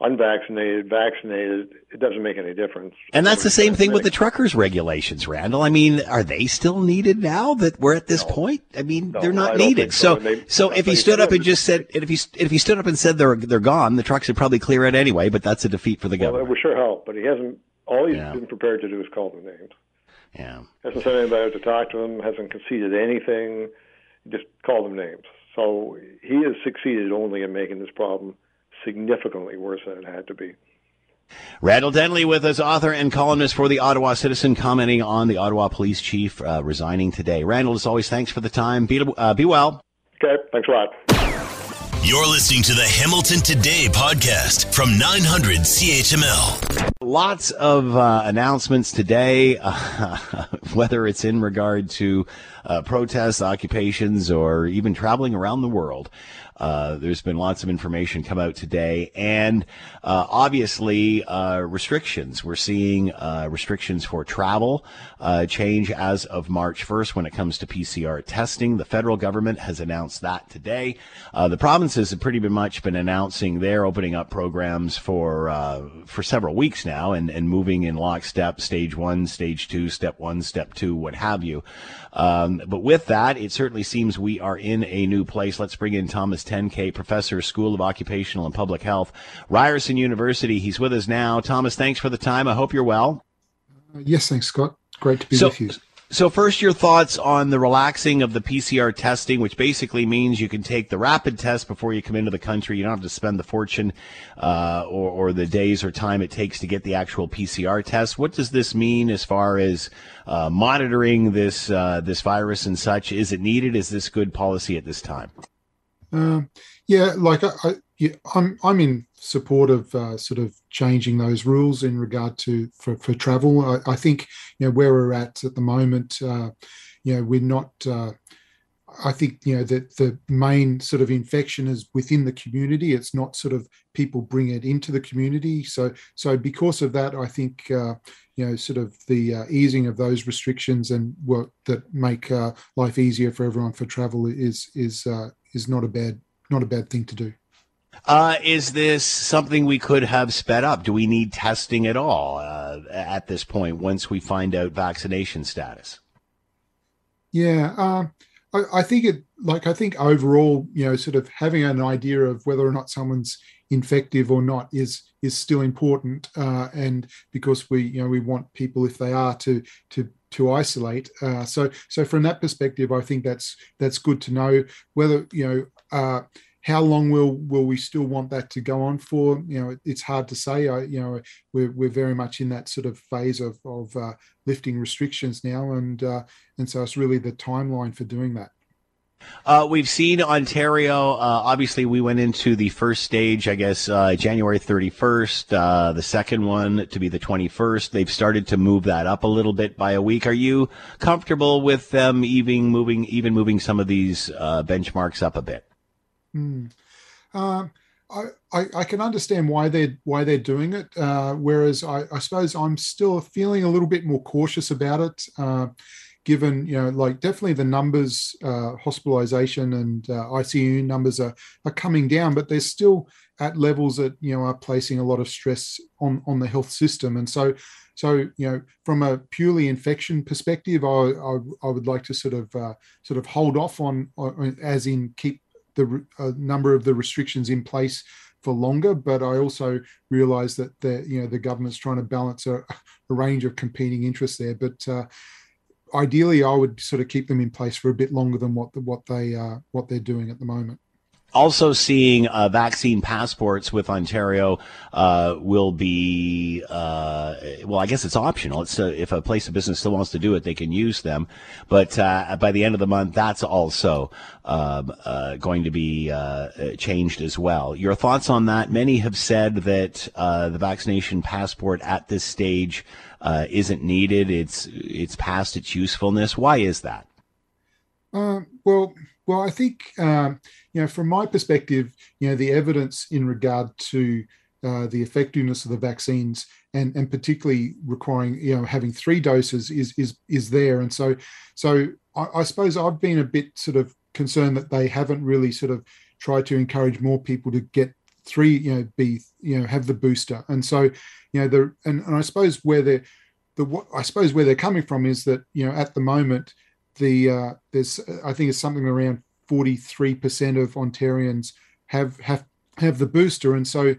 unvaccinated, vaccinated. It doesn't make any difference. And that's the same thing with the truckers regulations, Randall. I mean, are they still needed now that we're at this point? I mean, they're not needed. so. So, they- so if he stood up and just said, if he if he stood up and said they're they're gone, the trucks would probably clear it anyway. But that's a defeat for the Well, government. it would sure help, but he hasn't. All he's Yeah. been prepared to do is call them names. Yeah. Hasn't sent anybody out to talk to them. Hasn't conceded anything. Just called them names. So he has succeeded only in making this problem significantly worse than it had to be. Randall Denley with us, author and columnist for the Ottawa Citizen, commenting on the Ottawa police chief uh, resigning today. Randall, as always, thanks for the time. Be uh, be well. Okay, thanks a lot. You're listening to the Hamilton Today podcast from 900 CHML. Lots of uh, announcements today, uh, whether it's in regard to uh, protests, occupations, or even traveling around the world. Uh, there's been lots of information come out today, and uh, obviously uh, restrictions. We're seeing uh, restrictions for travel uh, change as of March 1st when it comes to PCR testing. The federal government has announced that today. The provinces have pretty much been announcing their opening up programs for for several weeks now, and and moving in lockstep, stage one, stage two, step one, step two, what have you. Um, but with that, it certainly seems we are in a new place. Let's bring in Thomas Tenkate, professor, School of Occupational and Public Health, Ryerson University. He's with us now. Thomas, thanks for the time. I hope you're well. Yes, thanks, Scott. Great to be So- with you. So first, your thoughts on the relaxing of the PCR testing, which basically means you can take the rapid test before you come into the country. You don't have to spend the fortune uh, or, or the days or time it takes to get the actual PCR test. What does this mean as far as uh, monitoring this uh, this virus and such? Is it needed? Is this good policy at this time? Um, yeah, like I, I, yeah, I'm I'm in support of uh, sort of changing those rules in regard to for, for travel. I, I think you know where we're at at the moment. Uh, you know, we're not. Uh, I think you know that the main sort of infection is within the community. It's not sort of people bring it into the community. So so because of that, I think uh, you know sort of the uh, easing of those restrictions and work that make uh, life easier for everyone for travel is is uh, is not a bad not a bad thing to do. Uh, is this something we could have sped up? Do we need testing at all uh, at this point once we find out vaccination status? Yeah, uh, I, I, think it like I think overall, you know, sort of having an idea of whether or not someone's infective or not is is still important, uh, and because we you know we want people if they are to to to isolate. Uh, so so from that perspective, I think that's that's good to know whether you know uh, how long will will we still want that to go on for? You know, it's hard to say. I, you know, we're we're very much in that sort of phase of of uh, lifting restrictions now, and uh, and so it's really the timeline for doing that. Uh, we've seen Ontario. Uh, obviously, we went into the first stage, I guess, uh, January 31st. Uh, the second one to be the 21st. They've started to move that up a little bit by a week. Are you comfortable with them even moving, even moving some of these uh, benchmarks up a bit? Hmm. Uh, I, I, can understand why they're why they're doing it. Uh, whereas I, I, suppose I'm still feeling a little bit more cautious about it, uh, given you know like definitely the numbers, uh, hospitalization and uh, ICU numbers are are coming down, but they're still at levels that you know are placing a lot of stress on on the health system. And so so you know from a purely infection perspective, I I, I would like to sort of uh, sort of hold off on, on as in keep the a number of the restrictions in place for longer. But I also realise that the you know the government's trying to balance a, a range of competing interests there. But uh, ideally, I would sort of keep them in place for a bit longer than what the, what they uh, what they're doing at the moment also seeing uh, vaccine passports with Ontario uh, will be uh, well. I guess it's optional. It's uh, if a place of business still wants to do it, they can use them. But uh, by the end of the month, that's also um, uh, going to be changed as well. Your thoughts on that? Many have said that the vaccination passport at this stage isn't needed. It's it's past its usefulness. Why is that? well well, I think um, you know, from my perspective, you know, the evidence in regard to uh, the effectiveness of the vaccines and and particularly requiring you know having three doses is is is there, and so so I, I suppose I've been a bit sort of concerned that they haven't really sort of tried to encourage more people to get three you know be you know have the booster, and so you know the and, and I suppose where they're the what I suppose where they're coming from is that you know at the moment the uh, there's I think it's something around 43% of Ontarians have have have the booster, and so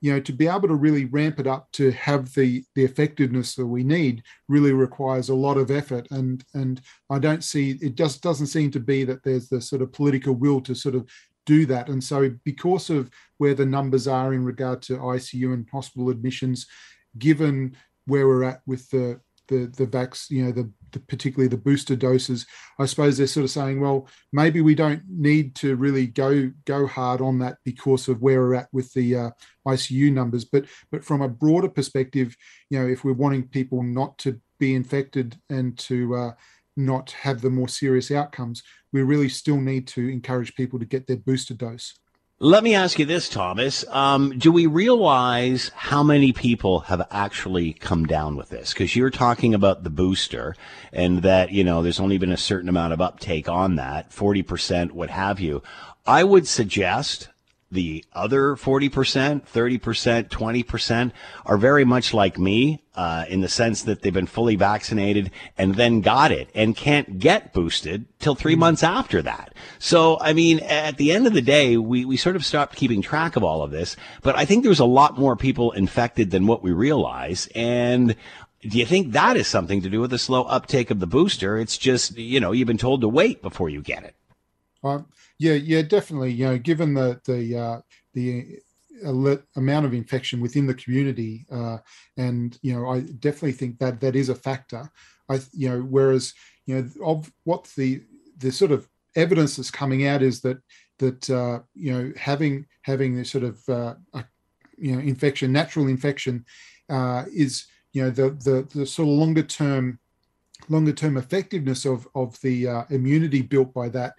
you know to be able to really ramp it up to have the the effectiveness that we need really requires a lot of effort. And and i don't see it just doesn't seem to be that there's the sort of political will to sort of do that. And so because of where the numbers are in regard to icu and hospital admissions given where we're at with the the the vax, you know, the, the, particularly the booster doses, I suppose they're sort of saying, well, maybe we don't need to really go go hard on that because of where we're at with the uh, ICU numbers. But but from a broader perspective, you know, if we're wanting people not to be infected and to uh, not have the more serious outcomes, we really still need to encourage people to get their booster dose. Let me ask you this, Thomas. Um, do we realize how many people have actually come down with this? Because you're talking about the booster and that, you know, there's only been a certain amount of uptake on that, 40%, what have you. I would suggest the other 40%, 30%, 20% are very much like me uh, in the sense that they've been fully vaccinated and then got it and can't get boosted till three mm-hmm. months after that. So, I mean, at the end of the day, we, we sort of stopped keeping track of all of this, but I think there's a lot more people infected than what we realize. And do you think that is something to do with the slow uptake of the booster? It's just, you know, you've been told to wait before you get it. Um, yeah, yeah, definitely. You know, given the the uh, the amount of infection within the community, uh, and you know, I definitely think that that is a factor. I, you know, whereas you know, of what the the sort of evidence that's coming out is that that uh, you know having having this sort of uh, a, you know infection, natural infection, uh, is you know the the the sort of longer term longer term effectiveness of of the uh, immunity built by that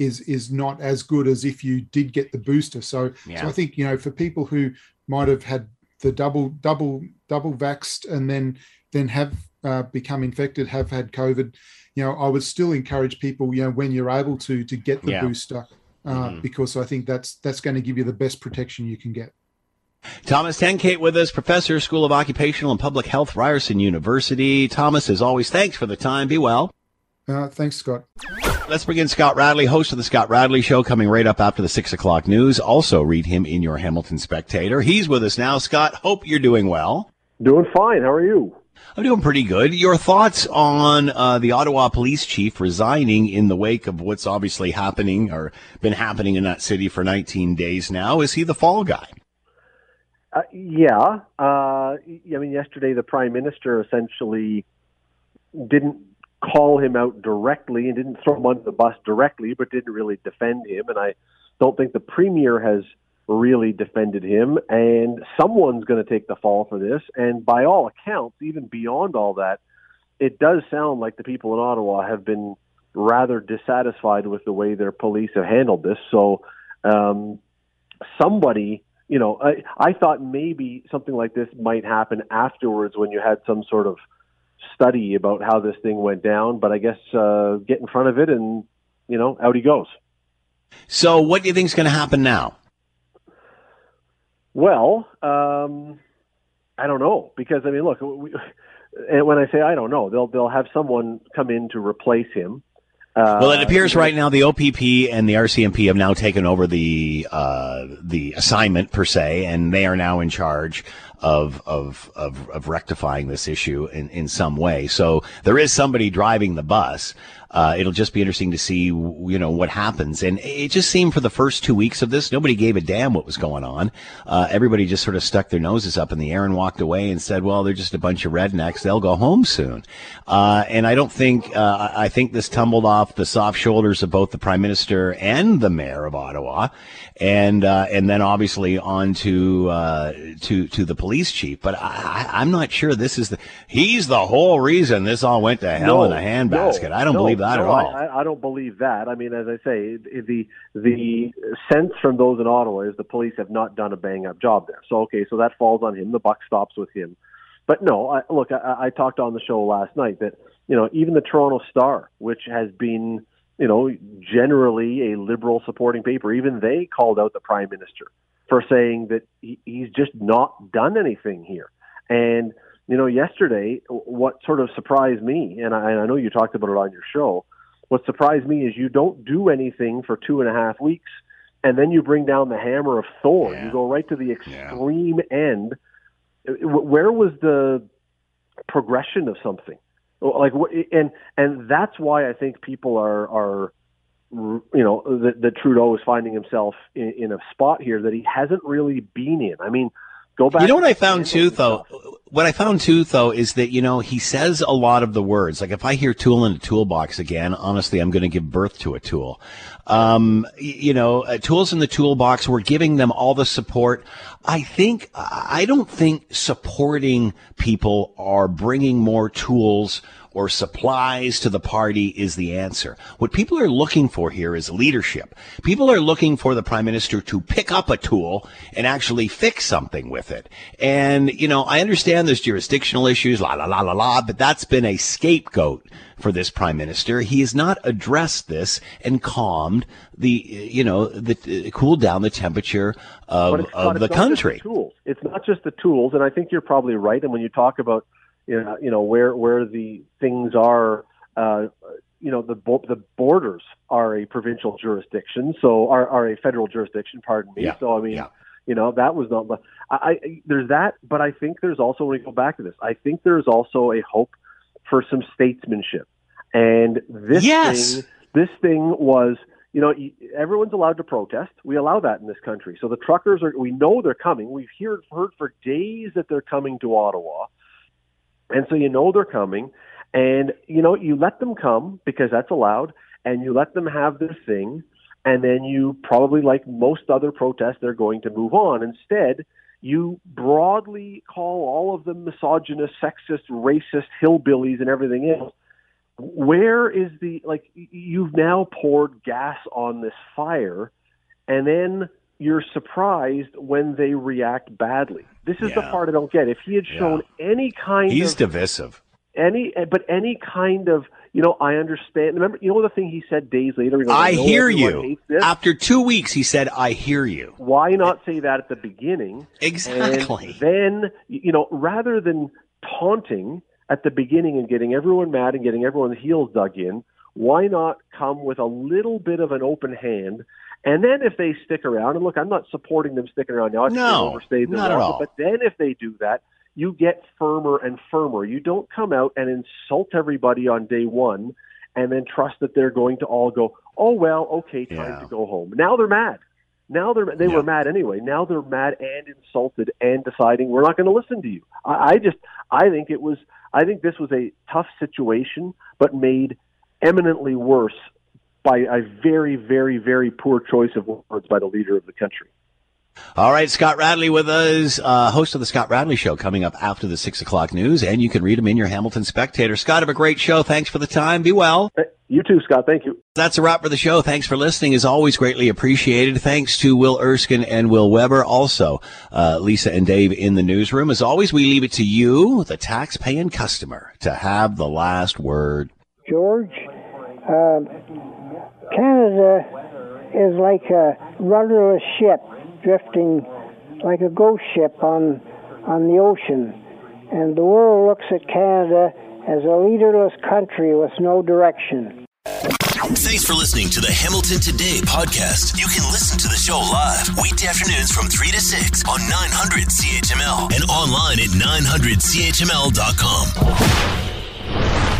is is not as good as if you did get the booster. So, Yeah. so I think you know for people who might have had the double double double vaxed and then then have uh, become infected, have had COVID, you know, I would still encourage people, you know, when you're able to to get the Yeah. booster, uh, Mhm. because I think that's that's going to give you the best protection you can get. Thomas Tenkate with us, professor, School of Occupational and Public Health, Ryerson University. Thomas, as always, thanks for the time. Be well. Uh, thanks, Scott. Let's bring in Scott Radley, host of the Scott Radley Show, coming right up after the six o'clock news. Also, read him in your Hamilton Spectator. He's with us now. Scott, hope you're doing well. Doing fine. How are you? I'm doing pretty good. Your thoughts on uh, the Ottawa police chief resigning in the wake of what's obviously happening or been happening in that city for 19 days now? Is he the fall guy? Uh, yeah. Uh, I mean, yesterday the prime minister essentially didn't call him out directly and didn't throw him under the bus directly, but didn't really defend him. And I don't think the premier has really defended him. And someone's going to take the fall for this. And by all accounts, even beyond all that, it does sound like the people in Ottawa have been rather dissatisfied with the way their police have handled this. So, um, somebody, you know, I, I thought maybe something like this might happen afterwards when you had some sort of study about how this thing went down. But I guess uh, get in front of it and, you know, out he goes. So, what do you think is going to happen now? Well, um, I don't know because I mean, look, we, and when I say I don't know, they'll they'll have someone come in to replace him. Uh, Well, it appears right now the OPP and the RCMP have now taken over the uh, the assignment per se, and they are now in charge of of of, of rectifying this issue in, in some way. So there is somebody driving the bus. Uh, it'll just be interesting to see, you know, what happens. And it just seemed for the first two weeks of this, nobody gave a damn what was going on. Uh, everybody just sort of stuck their noses up in the air and walked away and said, well, they're just a bunch of rednecks. They'll go home soon. Uh, and I don't think, uh, I think this tumbled off the soft shoulders of both the prime minister and the mayor of Ottawa. And, uh, and then obviously on to, uh, to, to the police chief. But I, I'm not sure this is the, he's the whole reason this all went to hell in a handbasket. no, I don't no, believe that no, at all. I, I don't believe that. I mean, as I say, the the sense from those in Ottawa is the police have not done a bang up job there. So okay, so that falls on him. The buck stops with him. But no, I, look, I, I talked on the show last night that you know even the Toronto Star, which has been you know generally a liberal supporting paper, even they called out the prime minister for saying that he, he's just not done anything here. And you know, yesterday, what sort of surprised me, and I, and I know you talked about it on your show, what surprised me is you don't do anything for two and a half weeks, and then you bring down the hammer of Thor. You go right to the extreme end. Where was the progression of something? Like, and and that's why I think people are are you know that, that Trudeau is finding himself in, in a spot here that he hasn't really been in. I mean, go back. You know what I found too, though. What I found too, though, is that you know he says a lot of the words. Like if I hear "tool in a toolbox" again, honestly, I'm going to give birth to a tool. Um, you know, uh, tools in the toolbox. We're giving them all the support. I think I don't think supporting people are bringing more tools or supplies to the party is the answer. What people are looking for here is leadership. People are looking for the prime minister to pick up a tool and actually fix something with it. And, you know, I understand there's jurisdictional issues, la, la, la, la, la, but that's been a scapegoat for this prime minister. He has not addressed this and calmed the, you know, the, uh, cooled down the temperature of, of the it's not just country. tools. It's not just the tools, and I think you're probably right. And when you talk about, you know, you know where where the things are, uh, you know, the bo- the borders are a provincial jurisdiction, so are are a federal jurisdiction. Pardon me. Yeah. So I mean, you know, that was not. But I, I there's that, but I think there's also when we go back to this, I think there's also a hope for some statesmanship, and this Yes. thing, this thing was you know, everyone's allowed to protest. We allow that in this country. So the truckers are, we know they're coming. We've heard, heard for days that they're coming to Ottawa. And so you know they're coming. And, you know, you let them come because that's allowed and you let them have their thing. and then you probably, like most other protests, they're going to move on. Instead, you broadly call all of them misogynist, sexist, racist, hillbillies, and everything else. Where is the like? You've now poured gas on this fire, and then you're surprised when they react badly. This is the part I don't get. If he had shown any kind of He's of divisive. any, but any kind of, you know, I understand. Remember, you know the thing he said days later. He goes, I know hear you. After two weeks, he said, I hear you. Why not say that at the beginning? Exactly. And then, you know, rather than taunting at the beginning and getting everyone mad and getting everyone's heels dug in, why not come with a little bit of an open hand? And then if they stick around, and look, I'm not supporting them sticking around now. I No, overstayed not at all. But then if they do that, you get firmer and firmer. You don't come out and insult everybody on day one and then trust that they're going to all go, oh, well, okay, time to go home. Now they're mad. Now they're they were mad anyway. Now they're mad and insulted and deciding we're not going to listen to you. I, I just I think it was I think this was a tough situation, but made eminently worse by a very very very poor choice of words by the leader of the country. All right, Scott Radley with us, uh, host of the Scott Radley Show, coming up after the six o'clock news, and you can read him in your Hamilton Spectator. Scott, have a great show. Thanks for the time. Be well. You too, Scott. Thank you. That's a wrap for the show. Thanks for listening. As always, greatly appreciated. Thanks to Will Erskine and Will Weber. Also, uh, Lisa and Dave in the newsroom. As always, we leave it to you, the tax-paying customer, to have the last word. George, um, Canada is like a rudderless ship drifting like a ghost ship on on the ocean, and the world looks at Canada as a leaderless country with no direction. Thanks for listening to the Hamilton Today podcast. You can listen to the show live weekday afternoons from 3 to 6 on 900 CHML and online at 900CHML.com.